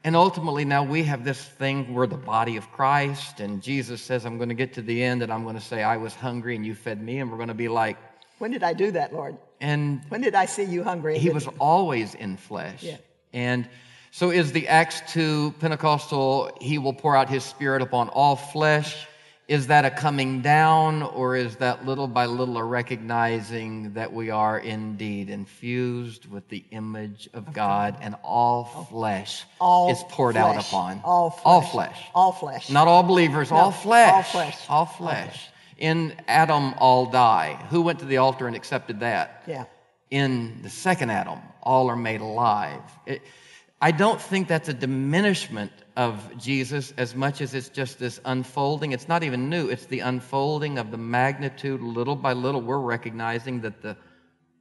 [SPEAKER 2] And ultimately, now we have this thing, we're the body of Christ, and Jesus says, I'm going to get to the end and I'm going to say, I was hungry and you fed me, and we're going to be like,
[SPEAKER 3] When did I do that, Lord?
[SPEAKER 2] and
[SPEAKER 3] When did I see you hungry?
[SPEAKER 2] he was always in flesh.
[SPEAKER 3] Yeah.
[SPEAKER 2] And so is the Acts 2 Pentecostal, he will pour out his spirit upon all flesh. Is that a coming down, or is that little by little a recognizing that we are indeed infused with the image of God and all flesh
[SPEAKER 3] all
[SPEAKER 2] is poured out upon?
[SPEAKER 3] all flesh.
[SPEAKER 2] All flesh.
[SPEAKER 3] All flesh.
[SPEAKER 2] Not all believers,
[SPEAKER 3] No,
[SPEAKER 2] all flesh.
[SPEAKER 3] all flesh.
[SPEAKER 2] All flesh. In Adam, all die. Who went to the altar and accepted that?
[SPEAKER 3] Yeah.
[SPEAKER 2] in the second Adam, all are made alive. It, I don't think that's a diminishment of Jesus as much as it's just this unfolding. It's not even new, it's the unfolding of the magnitude little by little. We're recognizing that the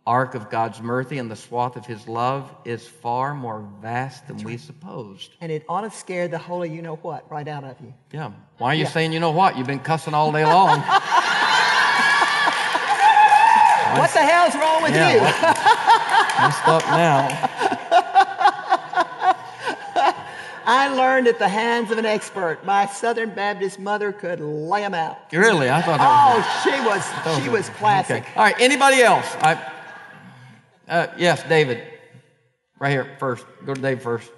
[SPEAKER 2] arc of God's mercy and the swath of his love is far more vast than we supposed.
[SPEAKER 3] And it ought to scare the holy you know what right out of you.
[SPEAKER 2] Yeah. Why are you
[SPEAKER 3] Yeah.
[SPEAKER 2] saying, you know what? You've been cussing all day long.
[SPEAKER 3] What the hell's wrong with
[SPEAKER 2] Yeah,
[SPEAKER 3] you?
[SPEAKER 2] Messed up now.
[SPEAKER 3] I learned at the hands of an expert. My Southern Baptist mother could lay them out.
[SPEAKER 2] Really? I thought that was.
[SPEAKER 3] Oh, she was
[SPEAKER 2] That
[SPEAKER 3] she
[SPEAKER 2] a-
[SPEAKER 3] was classic.
[SPEAKER 2] Okay. All right. Anybody else? I, uh, yes, David. Right here first. Go to Dave first.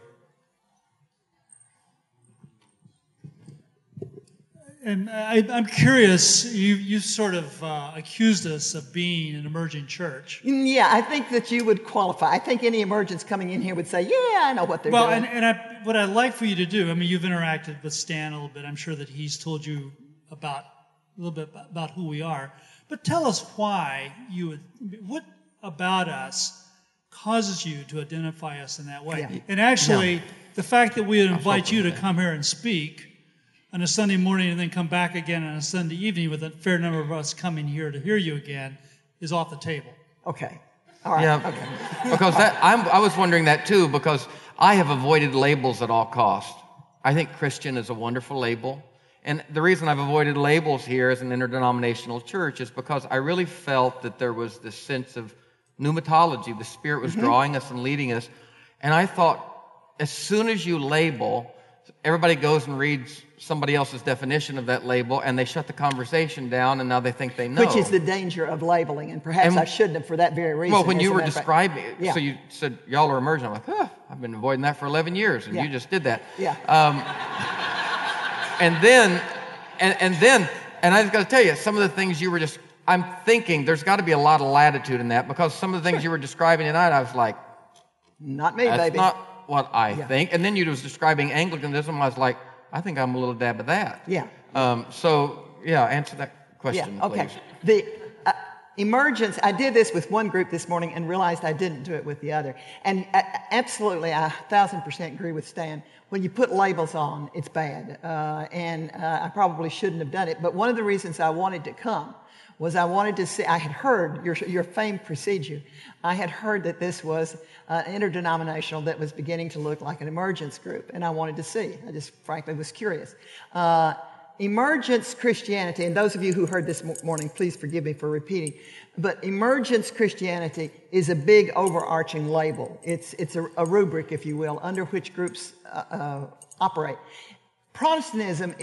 [SPEAKER 13] And I, I'm curious, you, you sort of uh, accused us of being an emerging church.
[SPEAKER 3] Mm, Yeah, I think that you would qualify. I think any emergents coming in here would say, "Yeah, I know what they're
[SPEAKER 13] well,
[SPEAKER 3] doing."
[SPEAKER 13] and, and I, what I'd like for you to do, I mean, you've interacted with Stan a little bit. I'm sure that he's told you about a little bit about who we are. But tell us why you would, what about us causes you to identify us in that way?
[SPEAKER 3] Yeah.
[SPEAKER 13] And actually,
[SPEAKER 3] Yeah.
[SPEAKER 13] the fact that we would invite you to come here and speak on a Sunday morning and then come back again on a Sunday evening with a fair number of us coming here to hear you again is off the table.
[SPEAKER 3] okay, all right,
[SPEAKER 2] yeah.
[SPEAKER 3] okay.
[SPEAKER 2] Because that I'm, I was wondering that too. Because I have avoided labels at all costs. I think Christian is a wonderful label. And the reason I've avoided labels here as an interdenominational church is because I really felt that there was this sense of pneumatology. The Spirit was
[SPEAKER 3] Mhm.
[SPEAKER 2] drawing us and leading us. And I thought, as soon as you label, everybody goes and reads somebody else's definition of that label and they shut the conversation down and now they think they know.
[SPEAKER 3] Which is the danger of labeling, and perhaps
[SPEAKER 2] And-
[SPEAKER 3] I shouldn't have for that very reason.
[SPEAKER 2] Well, when you were
[SPEAKER 3] matter of fact.
[SPEAKER 2] describing,
[SPEAKER 3] Yeah.
[SPEAKER 2] so you said y'all are emerging. I'm like, huh, I've been avoiding that for 11 years, and
[SPEAKER 3] Yeah.
[SPEAKER 2] you just did that.
[SPEAKER 3] Yeah.
[SPEAKER 2] Um, and then, and, and then, and I just got to tell you, some of the things you were just, I'm thinking there's got to be a lot of latitude in that because some of the things you were describing tonight, I was like,
[SPEAKER 3] Not me,
[SPEAKER 2] that's
[SPEAKER 3] baby.
[SPEAKER 2] not what I
[SPEAKER 3] Yeah.
[SPEAKER 2] think. And then you was describing Anglicanism, I was like, I think I'm a little dab of that.
[SPEAKER 3] Yeah.
[SPEAKER 2] Um, so, yeah, answer that question,
[SPEAKER 3] yeah, okay.
[SPEAKER 2] please.
[SPEAKER 3] The uh, emergence, I did this with one group this morning and realized I didn't do it with the other. And uh, absolutely, I thousand percent agree with Stan. When you put labels on, it's bad. Uh, and uh, I probably shouldn't have done it. But one of the reasons I wanted to come was I wanted to see, I had heard your, your famed procedure. I had heard that this was uh, interdenominational that was beginning to look like an emergence group, and I wanted to see. I just frankly was curious. Uh, emergence Christianity, and those of you who heard this mo- morning, please forgive me for repeating, but emergence Christianity is a big overarching label. It's, it's a, a rubric, if you will, under which groups uh, uh, operate. Protestantism,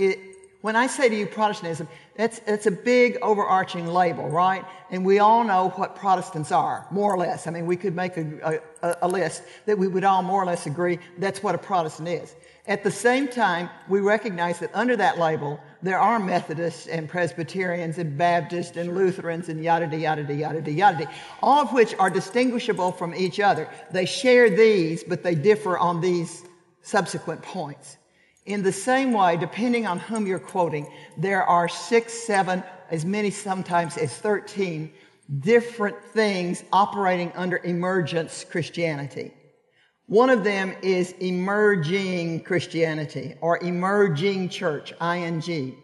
[SPEAKER 3] when I say to you Protestantism, that's, that's a big overarching label, right? And we all know what Protestants are, more or less. I mean, we could make a, a, a list that we would all more or less agree that's what a Protestant is. At the same time, we recognize that under that label, there are Methodists and Presbyterians and Baptists and Lutherans and yada, yada, yada, yada, yada, all of which are distinguishable from each other. They share these, but they differ on these subsequent points. In the same way, depending on whom you're quoting, there are six, seven, as many sometimes as 13 different things operating under emergence Christianity. One of them is emerging Christianity or emerging church, ING.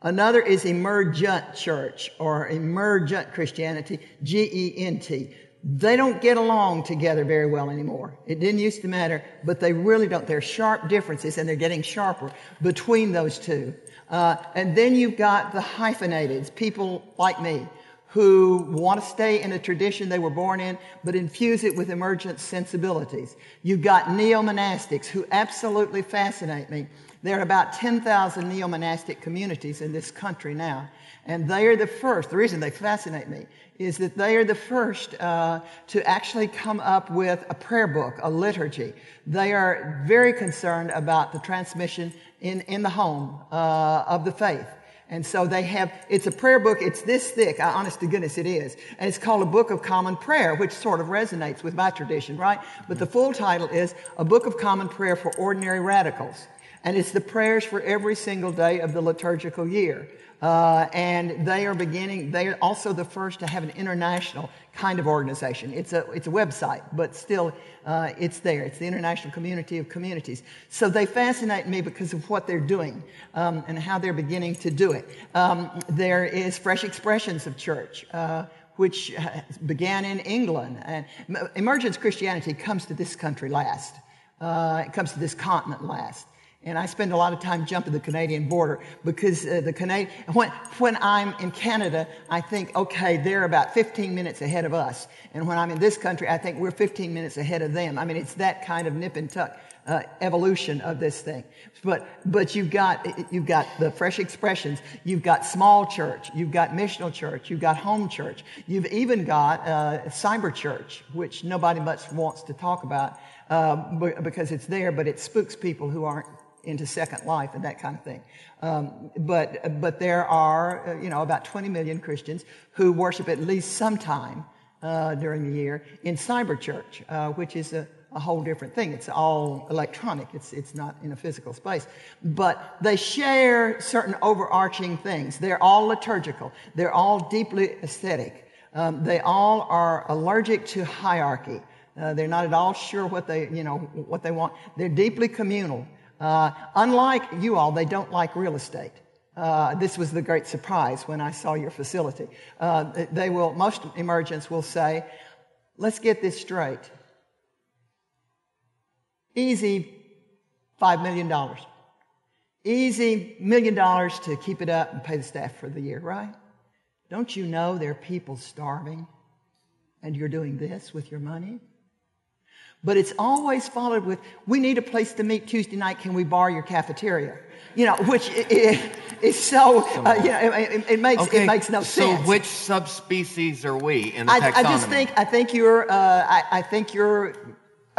[SPEAKER 3] Another is emergent church or emergent Christianity, G E N T. They don't get along together very well anymore. It didn't used to matter, but they really don't. There are sharp differences, and they're getting sharper between those two. Uh, and then you've got the hyphenated, people like me, who want to stay in a tradition they were born in, but infuse it with emergent sensibilities. You've got neo-monastics who absolutely fascinate me. There are about 10,000 neo-monastic communities in this country now. And they are the first, the reason they fascinate me is that they are the first uh, to actually come up with a prayer book, a liturgy. They are very concerned about the transmission in, in the home uh, of the faith. And so they have, it's a prayer book, it's this thick, honest to goodness it is. And it's called a Book of Common Prayer, which sort of resonates with my tradition, right? But the full title is A Book of Common Prayer for Ordinary Radicals. And it's the prayers for every single day of the liturgical year. Uh, and they are beginning, they are also the first to have an international kind of organization. It's a, it's a website, but still, uh, it's there. It's the International Community of Communities. So they fascinate me because of what they're doing um, and how they're beginning to do it. Um, there is Fresh Expressions of Church. Uh, which began in England. And emergence Christianity comes to this country last. Uh, it comes to this continent last. And I spend a lot of time jumping the Canadian border because uh, the Canadian, when, when I'm in Canada, I think, okay, they're about 15 minutes ahead of us. And when I'm in this country, I think we're 15 minutes ahead of them. I mean, it's that kind of nip and tuck. Uh, evolution of this thing, but but you've got you've got the fresh expressions. You've got small church. You've got missional church. You've got home church. You've even got uh, cyber church, which nobody much wants to talk about uh, because it's there, but it spooks people who aren't into Second Life and that kind of thing. Um, but but there are uh, you know about 20 million Christians who worship at least sometime uh, during the year in cyber church, uh, which is a, a, whole different thing. It's all electronic. It's it's not in a physical space. But they share certain overarching things. They're all liturgical. They're all deeply aesthetic. Um, they all are allergic to hierarchy. Uh, they're not at all sure what they, you know, what they want. They're deeply communal. Uh, unlike you all, they don't like real estate. Uh, this was the great surprise when I saw your facility. Uh, they will, most emergents will say, let's get this straight. Easy $5 million. Easy million dollars to keep it up and pay the staff for the year, right? Don't you know there are people starving and you're doing this with your money? But it's always followed with, we need a place to meet Tuesday night. Can we borrow your cafeteria? You know, which is so, uh, you know, it, it makes, okay. it makes no
[SPEAKER 2] so
[SPEAKER 3] sense.
[SPEAKER 2] So which subspecies are we in the
[SPEAKER 3] I,
[SPEAKER 2] taxonomy?
[SPEAKER 3] I just think, I think you're, uh, I, I, think you're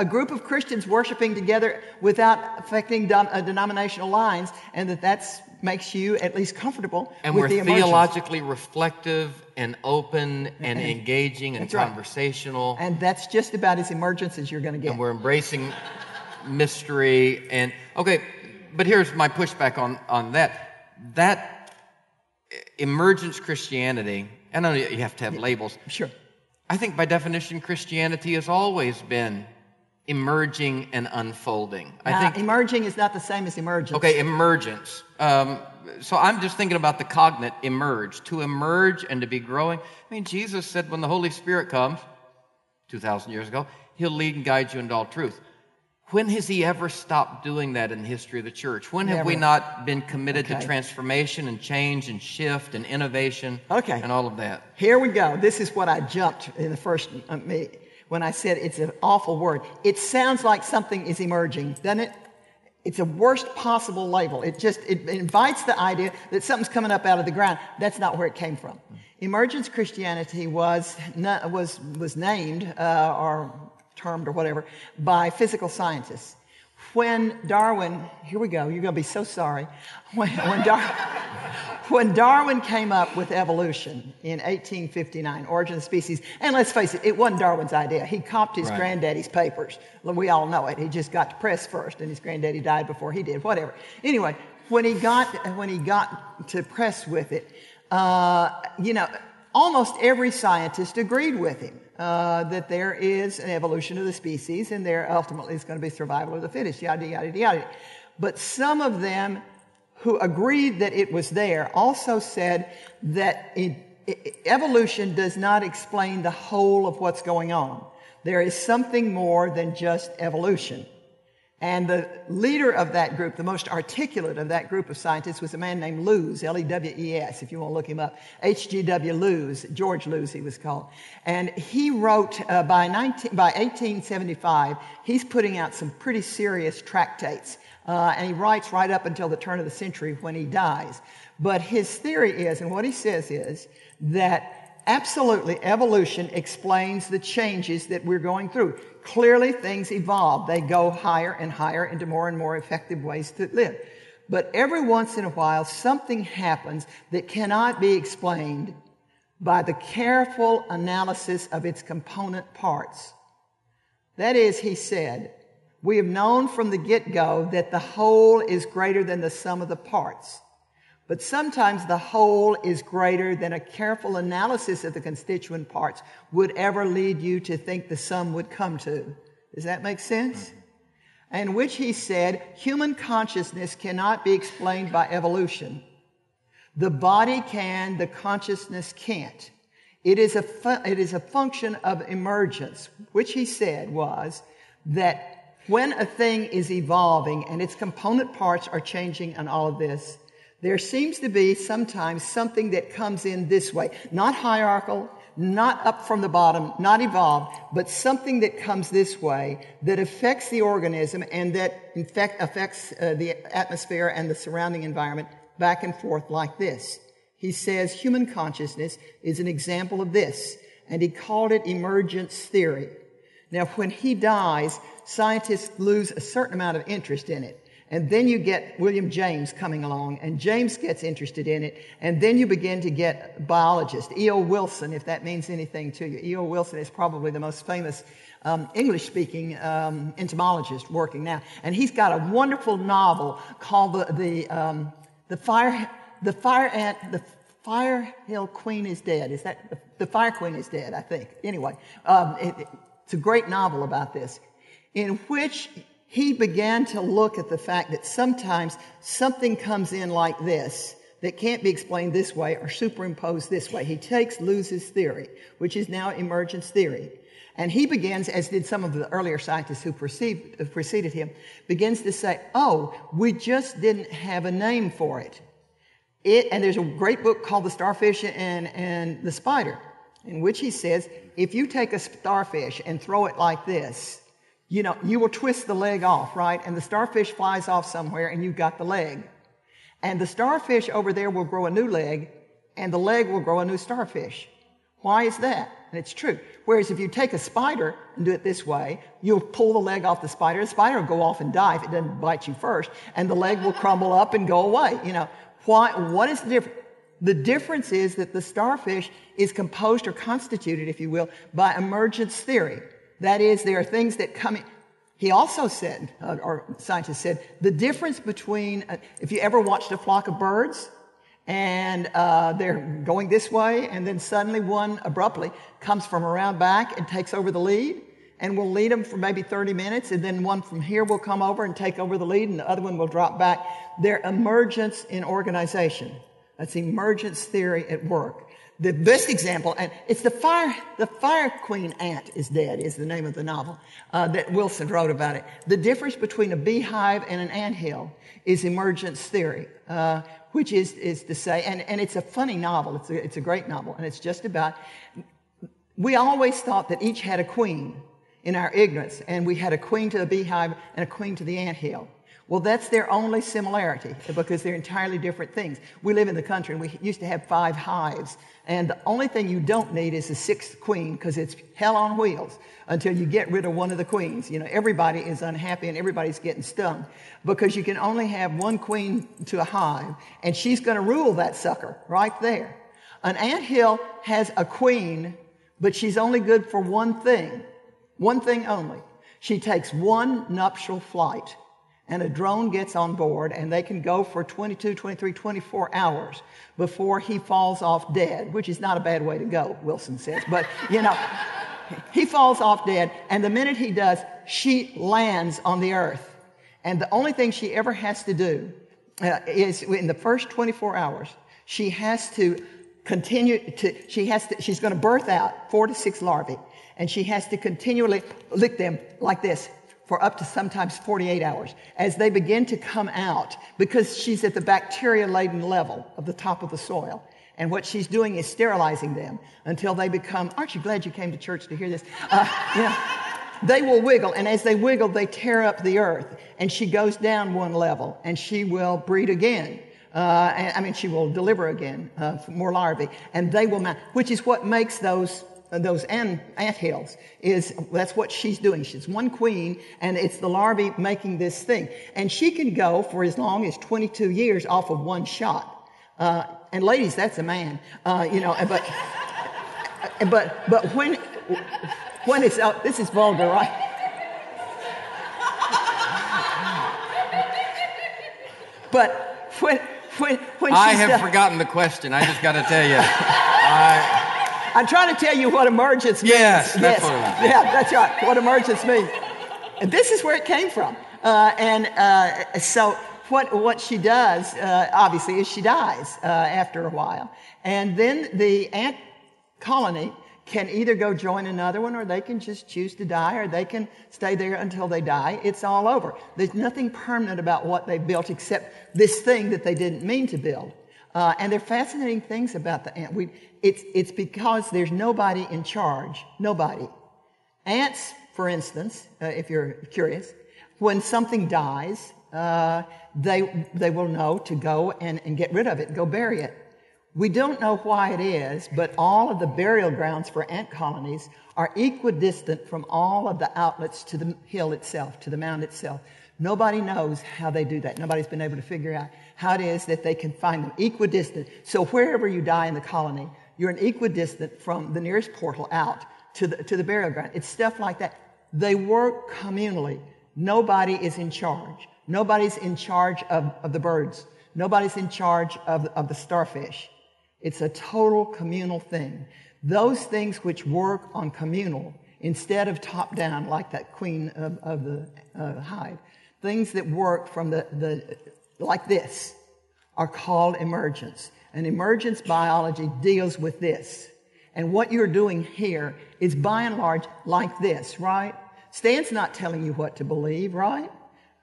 [SPEAKER 3] a group of Christians worshiping together without affecting dom- uh, denominational lines and that that makes you at least comfortable
[SPEAKER 2] and
[SPEAKER 3] with
[SPEAKER 2] we're
[SPEAKER 3] the emotions.
[SPEAKER 2] theologically reflective and open and, and engaging and conversational
[SPEAKER 3] right. and that's just about as emergent as you're going to get.
[SPEAKER 2] And we're embracing mystery and okay but here's my pushback on on that. That emergence christianity i know you have to have labels.
[SPEAKER 3] sure.
[SPEAKER 2] I think by definition christianity has always been emerging and unfolding.
[SPEAKER 3] I think emerging is not the same as emergence.
[SPEAKER 2] Okay, emergence. Um, so I'm just thinking about the cognate emerge, to emerge and to be growing. I mean, Jesus said when the Holy Spirit comes, 2,000 years ago, he'll lead and guide you into all truth. When has he ever stopped doing that in the history of the church? When have we not been committed
[SPEAKER 3] Okay.
[SPEAKER 2] to transformation and change and shift and innovation
[SPEAKER 3] Okay.
[SPEAKER 2] and all of that?
[SPEAKER 3] Here we go. This is what I jumped in the first uh, me when I said it's an awful word. It sounds like something is emerging, doesn't it? It's a worst possible label. It just it invites the idea that something's coming up out of the ground. That's not where it came from. Emergence Christianity was was was named uh, or termed or whatever by physical scientists. When Darwin, here we go. You're going to be so sorry. When, when, Dar- when Darwin came up with evolution in 1859, Origin of Species, and let's face it, it wasn't Darwin's idea. He copied his
[SPEAKER 2] Right.
[SPEAKER 3] granddaddy's papers. We all know it. He just got to press first, and his granddaddy died before he did. Whatever. Anyway, when he got when he got to press with it, uh, you know, almost every scientist agreed with him uh, that there is an evolution of the species, and there ultimately is going to be survival of the fittest. Yada yada yada. But some of them who agreed that it was there also said that it e- evolution does not explain the whole of what's going on. There is something more than just evolution. And the leader of that group, the most articulate of that group of scientists, was a man named Lewes, L E W E S, if you want to look him up. H.G.W. Lewes, George Lewes, he was called. And he wrote uh, by, 19, by 1875, he's putting out some pretty serious tractates. Uh, and he writes right up until the turn of the century when he dies. But his theory is, and what he says is, that absolutely evolution explains the changes that we're going through. Clearly, things evolve. They go higher and higher into more and more effective ways to live. But every once in a while, something happens that cannot be explained by the careful analysis of its component parts. That is, he said, we have known from the get go that the whole is greater than the sum of the parts. But sometimes the whole is greater than a careful analysis of the constituent parts would ever lead you to think the sum would come to. Does that make sense? And which he said, human consciousness cannot be explained by evolution. The body can, the consciousness can't. It is a, fu- it is a function of emergence, which he said was that when a thing is evolving and its component parts are changing and all of this, there seems to be sometimes something that comes in this way, not hierarchical, not up from the bottom, not evolved, but something that comes this way that affects the organism and that in fact affects uh, the atmosphere and the surrounding environment back and forth like this. He says human consciousness is an example of this, and he called it emergence theory. Now, when he dies, scientists lose a certain amount of interest in it. And then you get William James coming along, and James gets interested in it. And then you begin to get biologists. E.O. Wilson, if that means anything to you. E.O. Wilson is probably the most famous um, English speaking um, entomologist working now. And he's got a wonderful novel called The, the, um, the, Fire, the Fire Ant, The Fire Hill Queen is Dead. Is that The Fire Queen is Dead, I think. Anyway, um, it, it's a great novel about this, in which he began to look at the fact that sometimes something comes in like this that can't be explained this way or superimposed this way. He takes Lewes's theory, which is now emergence theory, and he begins, as did some of the earlier scientists who preceded, preceded him, begins to say, oh, we just didn't have a name for it. It, and there's a great book called The Starfish and, and the Spider, in which he says, if you take a starfish and throw it like this, you know, you will twist the leg off, right? And the starfish flies off somewhere and you've got the leg. And the starfish over there will grow a new leg and the leg will grow a new starfish. Why is that? And it's true. Whereas if you take a spider and do it this way, you'll pull the leg off the spider. The spider will go off and die if it doesn't bite you first, and the leg will crumble up and go away. You know, why, what is the difference? The difference is that the starfish is composed or constituted, if you will, by emergence theory. That is, there are things that come in. He also said, uh, or scientists said, the difference between, uh, if you ever watched a flock of birds and uh, they're going this way, and then suddenly one abruptly comes from around back and takes over the lead, and will lead them for maybe 30 minutes, and then one from here will come over and take over the lead, and the other one will drop back. Their emergence in organization. That's emergence theory at work the best example, and it's the fire, the fire queen ant is dead is the name of the novel uh, that Wilson wrote about it. The difference between a beehive and an ant hill is emergence theory, uh, which is, is to say, and, and it's a funny novel. It's a, it's a great novel, and it's just about, we always thought that each had a queen in our ignorance, and we had a queen to the beehive and a queen to the ant hill. Well, that's their only similarity because they're entirely different things. We live in the country and we used to have five hives. And the only thing you don't need is a sixth queen because it's hell on wheels until you get rid of one of the queens. You know, everybody is unhappy and everybody's getting stung because you can only have one queen to a hive and she's going to rule that sucker right there. An ant hill has a queen, but she's only good for one thing. One thing only. She takes one nuptial flight and a drone gets on board and they can go for 22, 23, 24 hours before he falls off dead, which is not a bad way to go, Wilson says. But, you know, he falls off dead and the minute he does, she lands on the earth. And the only thing she ever has to do uh, is in the first 24 hours, she has to continue to, she has to, she's going to birth out four to six larvae and she has to continually lick them like this for up to sometimes 48 hours as they begin to come out because she's at the bacteria laden level of the top of the soil. And what she's doing is sterilizing them until they become, aren't you glad you came to church to hear this? Uh, know, they will wiggle, and as they wiggle, they tear up the earth. And she goes down one level, and she will breed again. Uh, I mean, she will deliver again uh, more larvae, and they will mount, which is what makes those those ant, ant hills. Is that's what she's doing. She's one queen, and it's the larvae making this thing. And she can go for as long as 22 years off of one shot. Uh, and ladies, that's a man. Uh, you know, but but but when when it's out, this is vulgar, right? But when when when
[SPEAKER 2] I have
[SPEAKER 3] done-
[SPEAKER 2] forgotten the question. I just got to tell you. I,
[SPEAKER 3] I'm trying to tell you what emergence means.
[SPEAKER 2] Yes, that's it.
[SPEAKER 3] Yeah, that's right. What emergence means. And this is where it came from. Uh, and uh, so what, what she does, uh, obviously, is she dies uh, after a while. And then the ant colony can either go join another one or they can just choose to die or they can stay there until they die. It's all over. There's nothing permanent about what they built except this thing that they didn't mean to build. Uh, and there are fascinating things about the ant. We, it's, it's because there's nobody in charge. Nobody. Ants, for instance, uh, if you're curious, when something dies, uh, they, they will know to go and, and get rid of it, go bury it. We don't know why it is, but all of the burial grounds for ant colonies are equidistant from all of the outlets to the hill itself, to the mound itself. Nobody knows how they do that. Nobody's been able to figure out how it is that they can find them equidistant. So wherever you die in the colony, you're an equidistant from the nearest portal out to the, to the burial ground. It's stuff like that. They work communally. Nobody is in charge. Nobody's in charge of, of the birds. Nobody's in charge of, of the starfish. It's a total communal thing. Those things which work on communal instead of top down, like that queen of, of the uh, hive, things that work from the, the like this are called emergence. And emergence biology deals with this. And what you're doing here is by and large like this, right? Stan's not telling you what to believe, right?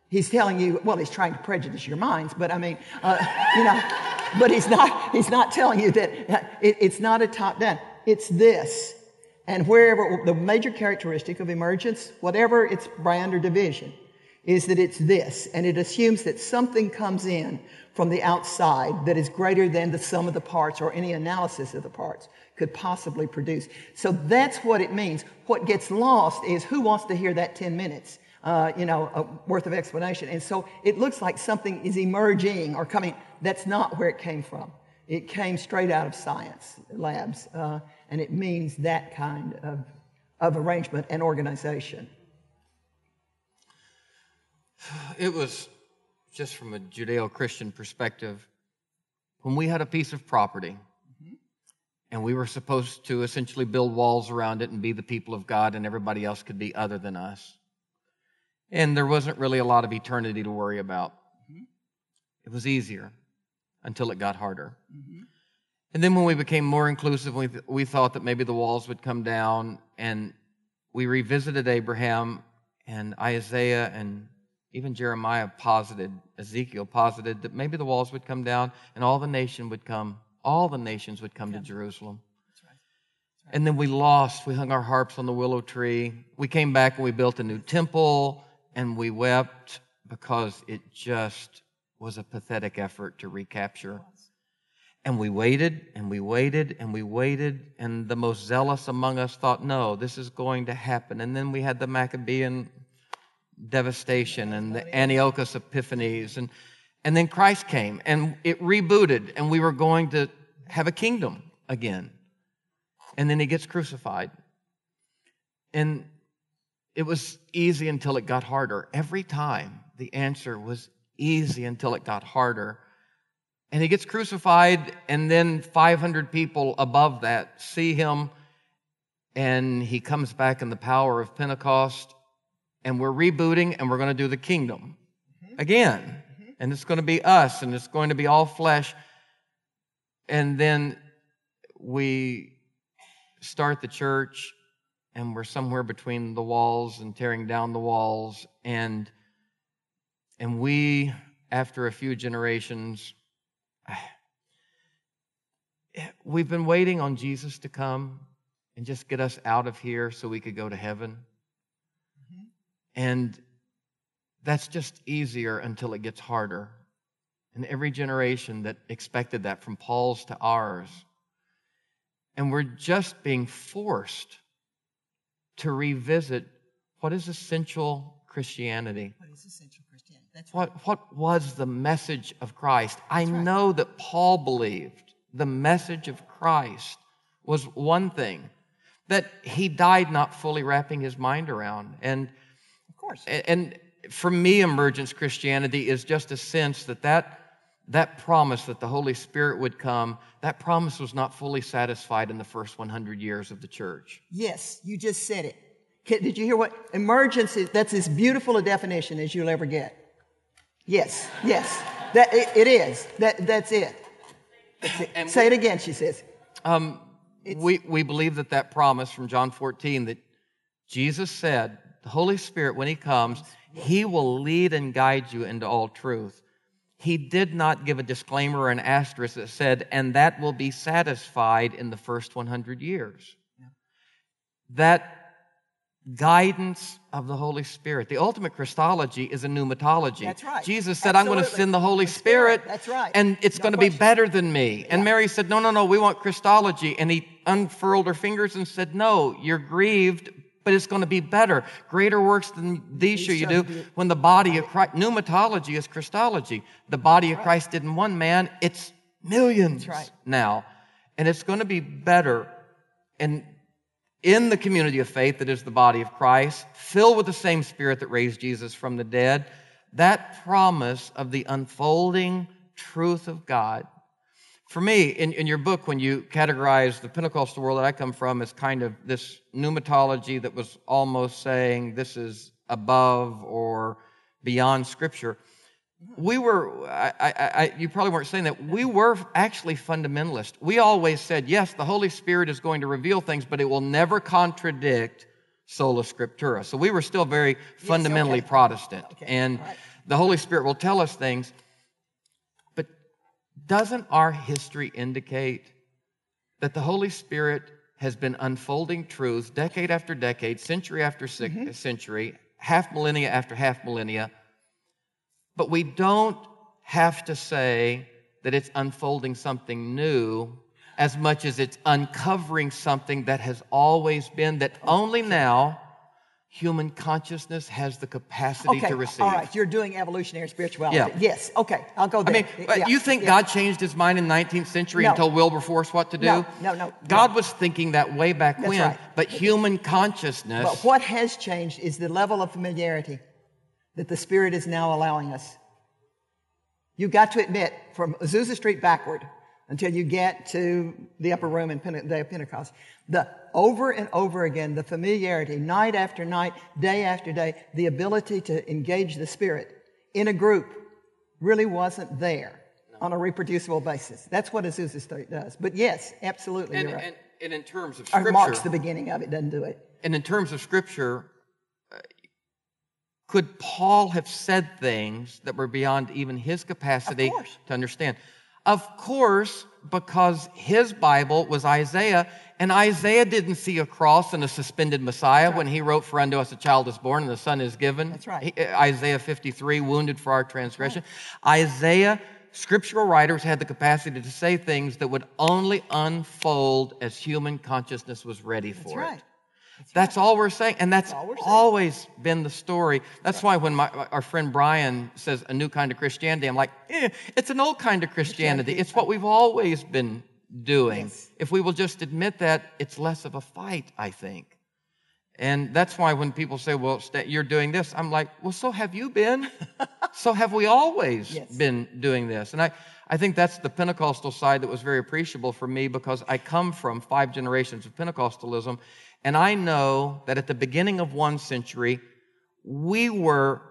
[SPEAKER 3] He's telling you, well, he's trying to prejudice your minds, but I mean, uh, you know, but he's not, he's not telling you that it, it's not a top down. It's this. And wherever the major characteristic of emergence, whatever its brand or division, is that it's this. And it assumes that something comes in from the outside that is greater than the sum of the parts or any analysis of the parts could possibly produce. So that's what it means. What gets lost is who wants to hear that 10 minutes? Uh, you know, uh, worth of explanation. And so it looks like something is emerging or coming. That's not where it came from. It came straight out of science labs, uh, and it means that kind of, of arrangement and organization.
[SPEAKER 2] It was just from a Judeo Christian perspective. When we had a piece of property mm-hmm. and we were supposed to essentially build walls around it and be the people of God, and everybody else could be other than us. And there wasn't really a lot of eternity to worry about. Mm-hmm. It was easier until it got harder. Mm-hmm. And then when we became more inclusive, we, we thought that maybe the walls would come down, and we revisited Abraham and Isaiah and even Jeremiah posited, Ezekiel posited that maybe the walls would come down and all the nation would come, all the nations would come to Jerusalem. And then we lost. We hung our harps on the willow tree. We came back and we built a new temple and we wept because it just was a pathetic effort to recapture. And we waited and we waited and we waited, and the most zealous among us thought, no, this is going to happen. And then we had the Maccabean devastation and the Antiochus Epiphanes, and, and then Christ came and it rebooted, and we were going to have a kingdom again. And then he gets crucified. And it was easy until it got harder. Every time the answer was easy until it got harder. And he gets crucified, and then 500 people above that see him, and he comes back in the power of Pentecost, and we're rebooting, and we're going to do the kingdom mm-hmm. again. Mm-hmm. And it's going to be us, and it's going to be all flesh. And then we start the church and we're somewhere between the walls and tearing down the walls and and we after a few generations we've been waiting on Jesus to come and just get us out of here so we could go to heaven. And that's just easier until it gets harder. And every generation that expected that, from Paul's to ours. And we're just being forced to revisit what is essential Christianity.
[SPEAKER 3] What is essential Christianity? That's
[SPEAKER 2] what, right. what was the message of Christ? That's I right. know that Paul believed the message of Christ was one thing that he died not fully wrapping his mind around. And
[SPEAKER 3] course.
[SPEAKER 2] And for me, emergence Christianity is just a sense that that, that promise that the Holy Spirit would come, that promise was not fully satisfied in the first 100 years of the church.
[SPEAKER 3] Yes, you just said it. Did you hear what emergence is? That's as beautiful a definition as you'll ever get. Yes, yes, that it, it is. That that's it. That's it. Say it again. She says.
[SPEAKER 2] Um, we, we believe that that promise from John 14 that Jesus said, the Holy Spirit, when He comes, He will lead and guide you into all truth. He did not give a disclaimer or an asterisk that said, and that will be satisfied in the first 100 years. That guidance of the Holy Spirit. The ultimate Christology is a pneumatology.
[SPEAKER 3] That's right.
[SPEAKER 2] Jesus said, Absolutely. I'm going to send the Holy Spirit.
[SPEAKER 3] That's right.
[SPEAKER 2] And it's no going to be better than me. Yeah. And Mary said, No, no, no, we want Christology. And he unfurled her fingers and said, No, you're grieved, but it's going to be better. Greater works than these shall you do when the body of Christ, pneumatology is Christology. The body of Christ did in one man, it's millions
[SPEAKER 3] right.
[SPEAKER 2] now. And it's going to be better. And in the community of faith that is the body of Christ, filled with the same spirit that raised Jesus from the dead, that promise of the unfolding truth of God. For me, in, in your book, when you categorize the Pentecostal world that I come from as kind of this pneumatology that was almost saying this is above or beyond Scripture, we were, I, I, I, you probably weren't saying that, we were actually fundamentalist. We always said, yes, the Holy Spirit is going to reveal things, but it will never contradict sola scriptura. So we were still very fundamentally
[SPEAKER 3] yes, okay.
[SPEAKER 2] Protestant.
[SPEAKER 3] Okay.
[SPEAKER 2] And
[SPEAKER 3] right.
[SPEAKER 2] the Holy Spirit will tell us things. Doesn't our history indicate that the Holy Spirit has been unfolding truths decade after decade, century after mm-hmm. century, half millennia after half millennia? But we don't have to say that it's unfolding something new as much as it's uncovering something that has always been, that only now human consciousness has the capacity
[SPEAKER 3] okay,
[SPEAKER 2] to receive.
[SPEAKER 3] All right, you're doing evolutionary spirituality.
[SPEAKER 2] Yeah.
[SPEAKER 3] Yes, okay, I'll go there.
[SPEAKER 2] I mean,
[SPEAKER 3] yeah,
[SPEAKER 2] you think
[SPEAKER 3] yeah.
[SPEAKER 2] God changed his mind in 19th century
[SPEAKER 3] no.
[SPEAKER 2] and told Wilberforce what to do?
[SPEAKER 3] No, no, no.
[SPEAKER 2] God
[SPEAKER 3] no.
[SPEAKER 2] was thinking that way back
[SPEAKER 3] That's
[SPEAKER 2] when,
[SPEAKER 3] right.
[SPEAKER 2] but human consciousness.
[SPEAKER 3] But what has changed is the level of familiarity that the Spirit is now allowing us. You've got to admit, from Azusa Street backward until you get to the upper room in Pente- day of Pentecost, the over and over again, the familiarity, night after night, day after day, the ability to engage the Spirit in a group really wasn't there on a reproducible basis. That's what Azusa Street does. But yes, absolutely,
[SPEAKER 2] and,
[SPEAKER 3] right.
[SPEAKER 2] And, and in terms of
[SPEAKER 3] Or
[SPEAKER 2] scripture,
[SPEAKER 3] marks the beginning of it, doesn't do it.
[SPEAKER 2] and in terms of scripture, uh, could Paul have said things that were beyond even his capacity to understand? Of course, because his Bible was Isaiah, and Isaiah didn't see a cross and a suspended Messiah
[SPEAKER 3] right.
[SPEAKER 2] when he wrote, For unto us a child is born and the son is given.
[SPEAKER 3] That's right.
[SPEAKER 2] He, Isaiah 53, wounded for our transgression. Right. Isaiah, scriptural writers had the capacity to say things that would only unfold as human consciousness was ready for it.
[SPEAKER 3] That's
[SPEAKER 2] for
[SPEAKER 3] right.
[SPEAKER 2] it. That's right. all we're saying. And that's,
[SPEAKER 3] that's
[SPEAKER 2] always been the story. That's why when my, our friend Brian says a new kind of Christianity, I'm like, eh, it's an old kind of Christianity. It's what we've always been doing.
[SPEAKER 3] Yes.
[SPEAKER 2] If we will just admit that, it's less of a fight, I think. And that's why when people say, well, you're doing this, I'm like, well, so have you been. so have we always
[SPEAKER 3] Yes.
[SPEAKER 2] been doing this. And I, I think that's the Pentecostal side that was very appreciable for me because I come from five generations of Pentecostalism. And I know that at the beginning of one century, we were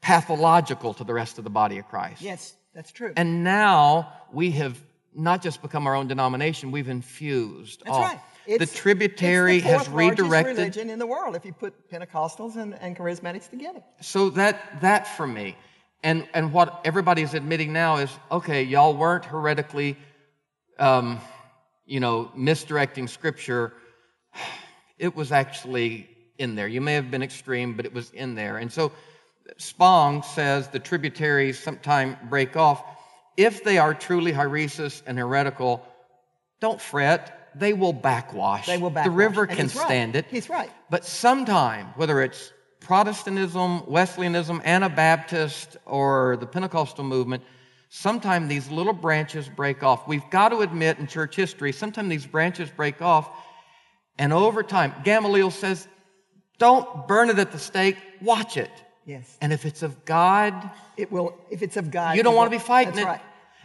[SPEAKER 2] pathological to the rest of the body of Christ.
[SPEAKER 3] Yes, that's true.
[SPEAKER 2] And now we have not just become our own denomination, we've infused.
[SPEAKER 3] That's
[SPEAKER 2] all.
[SPEAKER 3] right.
[SPEAKER 2] the
[SPEAKER 3] It's-
[SPEAKER 2] tributary
[SPEAKER 3] it's the
[SPEAKER 2] has redirected.
[SPEAKER 3] religion in the world if you put Pentecostals and, and charismatics together.
[SPEAKER 2] So that that for me, and and what everybody is admitting now is okay. Y'all weren't heretically, um, you know, misdirecting scripture. It was actually in there. You may have been extreme, but it was in there. And so, Spong says the tributaries sometime break off. If they are truly heresis and heretical, don't fret. They will backwash.
[SPEAKER 3] They will backwash.
[SPEAKER 2] The river
[SPEAKER 3] And
[SPEAKER 2] can
[SPEAKER 3] he's right.
[SPEAKER 2] stand it.
[SPEAKER 3] He's right.
[SPEAKER 2] But sometime, whether it's Protestantism, Wesleyanism, Anabaptist, or the Pentecostal movement, sometime these little branches break off. We've got to admit in church history, sometimes these branches break off, and over time, Gamaliel says, don't burn it at the stake, watch it.
[SPEAKER 3] Yes.
[SPEAKER 2] And if it's of God,
[SPEAKER 3] It will, if it's of God.
[SPEAKER 2] you don't want to be fighting
[SPEAKER 3] That's
[SPEAKER 2] it.
[SPEAKER 3] right.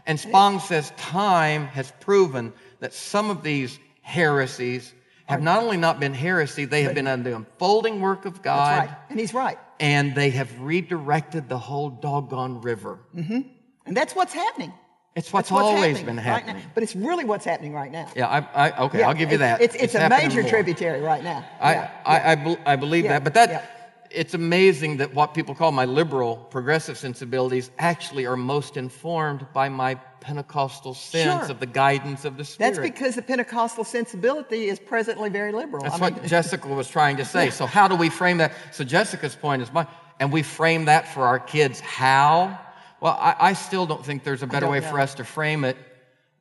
[SPEAKER 2] And Spong says time has proven that some of these heresies have not only not been heresy, they have been under the unfolding work of God,
[SPEAKER 3] That's right. And he's right.
[SPEAKER 2] and they have redirected the whole doggone river.
[SPEAKER 3] Mm-hmm. And that's what's happening.
[SPEAKER 2] It's what's,
[SPEAKER 3] That's
[SPEAKER 2] always
[SPEAKER 3] happening
[SPEAKER 2] been
[SPEAKER 3] right
[SPEAKER 2] happening.
[SPEAKER 3] now. But it's really what's happening right now.
[SPEAKER 2] Yeah, I, I, okay,
[SPEAKER 3] Yeah,
[SPEAKER 2] I'll give you
[SPEAKER 3] it's-
[SPEAKER 2] that.
[SPEAKER 3] It's, it's, a major
[SPEAKER 2] more.
[SPEAKER 3] tributary right now.
[SPEAKER 2] I,
[SPEAKER 3] Yeah.
[SPEAKER 2] I, I, bel- I believe that, but that
[SPEAKER 3] yeah.
[SPEAKER 2] It's amazing that what people call my liberal, progressive sensibilities actually are most informed by my Pentecostal sense
[SPEAKER 3] Sure.
[SPEAKER 2] of the guidance of the Spirit.
[SPEAKER 3] That's because the Pentecostal sensibility is presently very liberal.
[SPEAKER 2] That's
[SPEAKER 3] I
[SPEAKER 2] what
[SPEAKER 3] mean,
[SPEAKER 2] Jessica was trying to say. So how do we frame that? So Jessica's point is mine, and we frame that for our kids. How? Well, I, I still don't think there's a better way
[SPEAKER 3] know.
[SPEAKER 2] for us to frame it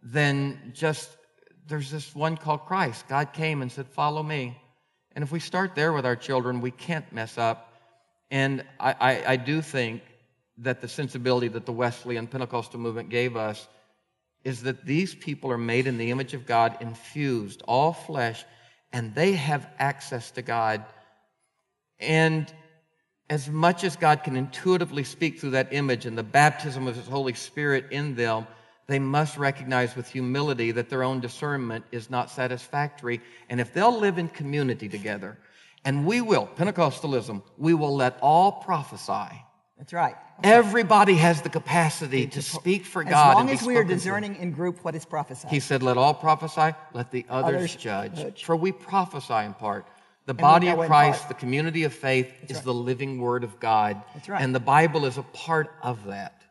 [SPEAKER 2] than just there's this one called Christ. God came and said, "Follow me," and if we start there with our children, we can't mess up. And I, I, I do think that the sensibility that the Wesleyan Pentecostal movement gave us is that these people are made in the image of God, infused, all flesh, and they have access to God. And as much as God can intuitively speak through that image and the baptism of His Holy Spirit in them, they must recognize with humility that their own discernment is not satisfactory. And if they'll live in community together, and we will, Pentecostalism, we will let all prophesy.
[SPEAKER 3] That's right.
[SPEAKER 2] Everybody has the capacity to speak for
[SPEAKER 3] As
[SPEAKER 2] God. As long
[SPEAKER 3] as we are discerning in group what is prophesied.
[SPEAKER 2] He said, Let all prophesy, let the others,
[SPEAKER 3] Others
[SPEAKER 2] judge.
[SPEAKER 3] judge.
[SPEAKER 2] For we prophesy in part. The
[SPEAKER 3] And
[SPEAKER 2] body of Christ, the community of faith, is
[SPEAKER 3] right.
[SPEAKER 2] the living word of God.
[SPEAKER 3] That's right.
[SPEAKER 2] And the Bible is a part of that.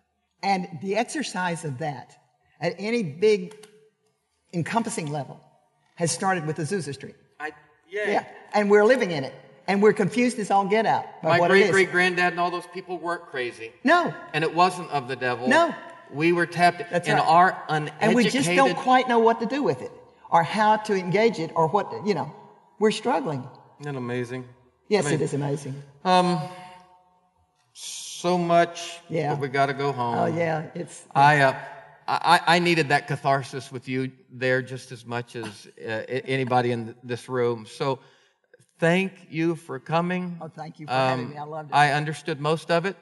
[SPEAKER 3] And the exercise of that at any big encompassing level has started with Azusa Street.
[SPEAKER 2] I,
[SPEAKER 3] Yeah. And we're living in it. And we're confused as all get out
[SPEAKER 2] My
[SPEAKER 3] what
[SPEAKER 2] great
[SPEAKER 3] is.
[SPEAKER 2] great granddad and all those people weren't crazy.
[SPEAKER 3] No.
[SPEAKER 2] And it wasn't of the devil.
[SPEAKER 3] No.
[SPEAKER 2] We were tapped
[SPEAKER 3] That's
[SPEAKER 2] in
[SPEAKER 3] right.
[SPEAKER 2] our uneducated.
[SPEAKER 3] And we just don't quite know what to do with it or how to engage it or what, you know, we're struggling.
[SPEAKER 2] Isn't that amazing?
[SPEAKER 3] Yes,
[SPEAKER 2] I mean,
[SPEAKER 3] it is amazing.
[SPEAKER 2] Um, so much.
[SPEAKER 3] Yeah.
[SPEAKER 2] But we got to go home.
[SPEAKER 3] Oh, yeah. It's,
[SPEAKER 2] I, uh, I, I needed that catharsis with you there just as much as uh, anybody in this room. So thank you for coming.
[SPEAKER 3] Oh, thank you for having
[SPEAKER 2] Um,
[SPEAKER 3] me. I loved it.
[SPEAKER 2] I understood most of it.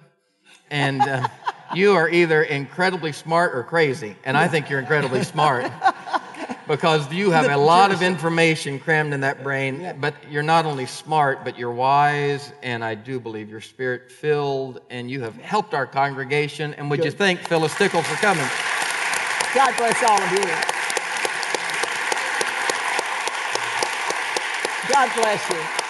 [SPEAKER 2] And uh, you are either incredibly smart or crazy. And I think you're incredibly smart because you have a lot of information crammed in that brain. But you're not only smart, but you're wise. And I do believe you're spirit filled. And you have helped our congregation. And would you
[SPEAKER 3] Good.
[SPEAKER 2] thank Phyllis Tickle for coming?
[SPEAKER 3] God bless all of you. God bless you.